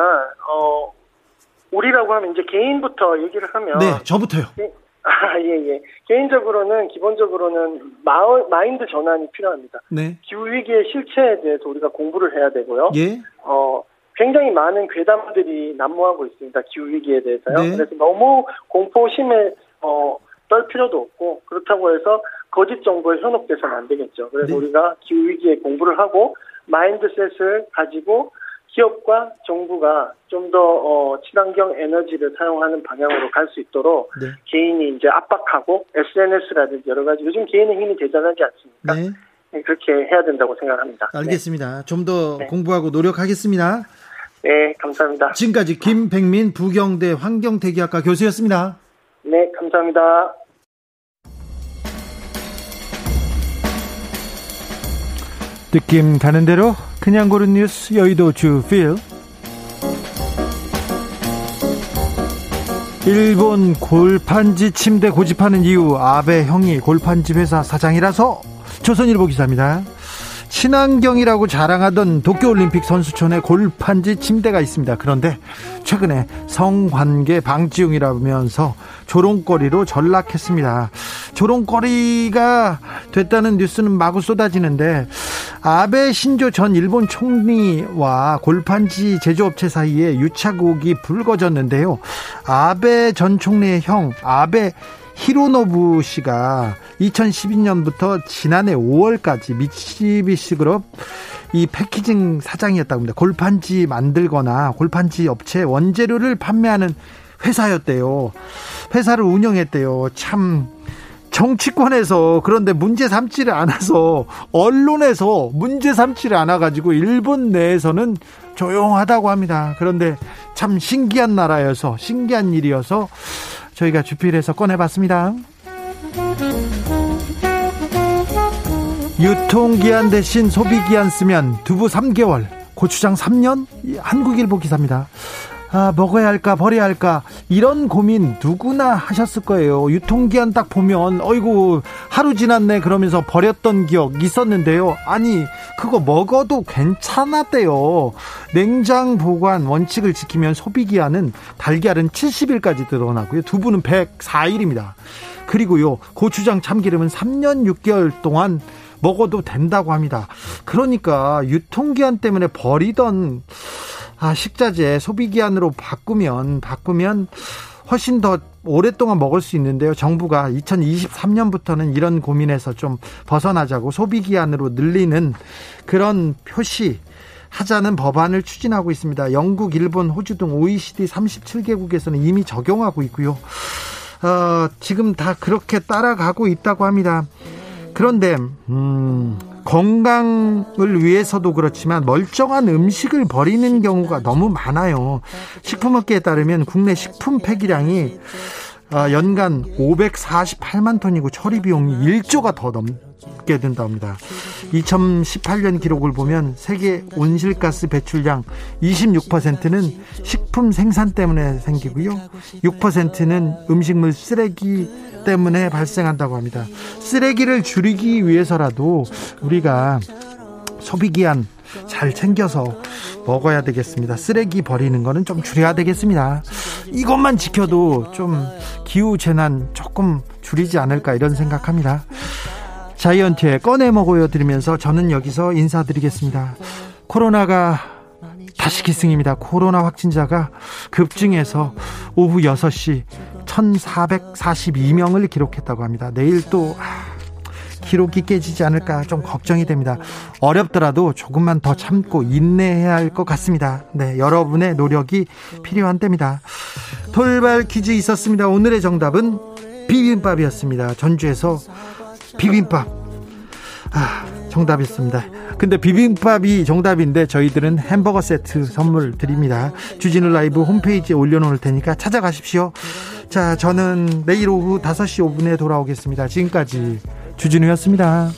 F: 어, 우리라고 하면 이제 개인부터 얘기를 하면.
A: 네, 저부터요.
F: 아, 예, 예. 개인적으로는, 기본적으로는 마을, 마인드 전환이 필요합니다.
A: 네.
F: 기후위기의 실체에 대해서 우리가 공부를 해야 되고요.
A: 예.
F: 어, 굉장히 많은 괴담들이 난무하고 있습니다. 기후위기에 대해서요.
A: 네.
F: 그래서 너무 공포심에, 어, 떨 필요도 없고, 그렇다고 해서 거짓 정보에 현혹돼서는 안 되겠죠. 그래서
A: 네.
F: 우리가 기후위기에 공부를 하고, mindset을 가지고 기업과 정부가 좀 더, 어, 친환경 에너지를 사용하는 방향으로 갈 수 있도록
A: 네.
F: 개인이 이제 압박하고 SNS라든지 여러 가지 요즘 개인의 힘이 대단하지 않습니까?
A: 네.
F: 네, 그렇게 해야 된다고 생각합니다.
A: 알겠습니다. 좀더
F: 네.
A: 공부하고 노력하겠습니다.
F: 네, 네, 감사합니다.
A: 지금까지 김백민 부경대 환경대기학과 교수였습니다.
F: 네, 감사합니다.
A: 느낌 가는 대로 그냥 고른 뉴스 여의도 주필 일본 골판지 침대 고집하는 이유 아베 형이 골판지 회사 사장이라서 조선일보 기사입니다. 친환경이라고 자랑하던 도쿄올림픽 선수촌에 골판지 침대가 있습니다. 그런데 최근에 성관계 방지용이라면서 조롱거리로 전락했습니다. 조롱거리가 됐다는 뉴스는 마구 쏟아지는데 아베 신조 전 일본 총리와 골판지 제조업체 사이에 유착옥이 불거졌는데요. 아베 전 총리의 형 아베 히로노부 씨가 2012년부터 지난해 5월까지 미쓰비시 그룹 이 패키징 사장이었다고 합니다. 골판지 만들거나 골판지 업체 원재료를 판매하는 회사였대요. 회사를 운영했대요. 참 정치권에서 그런데 문제 삼지를 않아서 언론에서 문제 삼지를 않아 가지고 일본 내에서는 조용하다고 합니다. 그런데 참 신기한 나라여서 신기한 일이어서 저희가 주필에서 꺼내봤습니다. 유통기한 대신 소비기한 쓰면 두부 3개월, 고추장 3년? 한국일보 기사입니다. 아, 먹어야 할까 버려야 할까 이런 고민 누구나 하셨을 거예요. 유통기한 딱 보면 어이구 하루 지났네 그러면서 버렸던 기억 있었는데요. 아니 그거 먹어도 괜찮았대요. 냉장 보관 원칙을 지키면 소비기한은 달걀은 70일까지 늘어나고요. 두부는 104일입니다. 그리고요 고추장 참기름은 3년 6개월 동안 먹어도 된다고 합니다. 그러니까 유통기한 때문에 버리던 아, 식자재 소비기한으로 바꾸면 바꾸면 훨씬 더 오랫동안 먹을 수 있는데요. 정부가 2023년부터는 이런 고민에서 좀 벗어나자고 소비기한으로 늘리는 그런 표시 하자는 법안을 추진하고 있습니다. 영국, 일본, 호주 등 OECD 37개국에서는 이미 적용하고 있고요. 어, 지금 다 그렇게 따라가고 있다고 합니다. 그런데 음, 건강을 위해서도 그렇지만 멀쩡한 음식을 버리는 경우가 너무 많아요. 식품업계에 따르면 국내 식품 폐기량이 어, 연간 548만 톤이고 처리 비용이 1조가 더 넘 게 든답니다. 2018년 기록을 보면 세계 온실가스 배출량 26%는 식품 생산 때문에 생기고요. 6%는 음식물 쓰레기 때문에 발생한다고 합니다. 쓰레기를 줄이기 위해서라도 우리가 소비기한 잘 챙겨서 먹어야 되겠습니다. 쓰레기 버리는 거는 좀 줄여야 되겠습니다. 이것만 지켜도 좀 기후 재난 조금 줄이지 않을까 이런 생각합니다. 자이언티의 꺼내 먹어요 드리면서 저는 여기서 인사드리겠습니다. 코로나가 다시 기승입니다. 코로나 확진자가 급증해서 오후 6시 1442명을 기록했다고 합니다. 내일 또 기록이 깨지지 않을까 좀 걱정이 됩니다. 어렵더라도 조금만 더 참고 인내해야 할 것 같습니다. 네, 여러분의 노력이 필요한 때입니다. 돌발 퀴즈 있었습니다. 오늘의 정답은 비빔밥이었습니다. 전주에서 비빔밥. 아, 정답이었습니다. 근데 비빔밥이 정답인데 저희들은 햄버거 세트 선물 드립니다. 주진우 라이브 홈페이지에 올려놓을 테니까 찾아가십시오. 자, 저는 내일 오후 5시 5분에 돌아오겠습니다. 지금까지 주진우였습니다.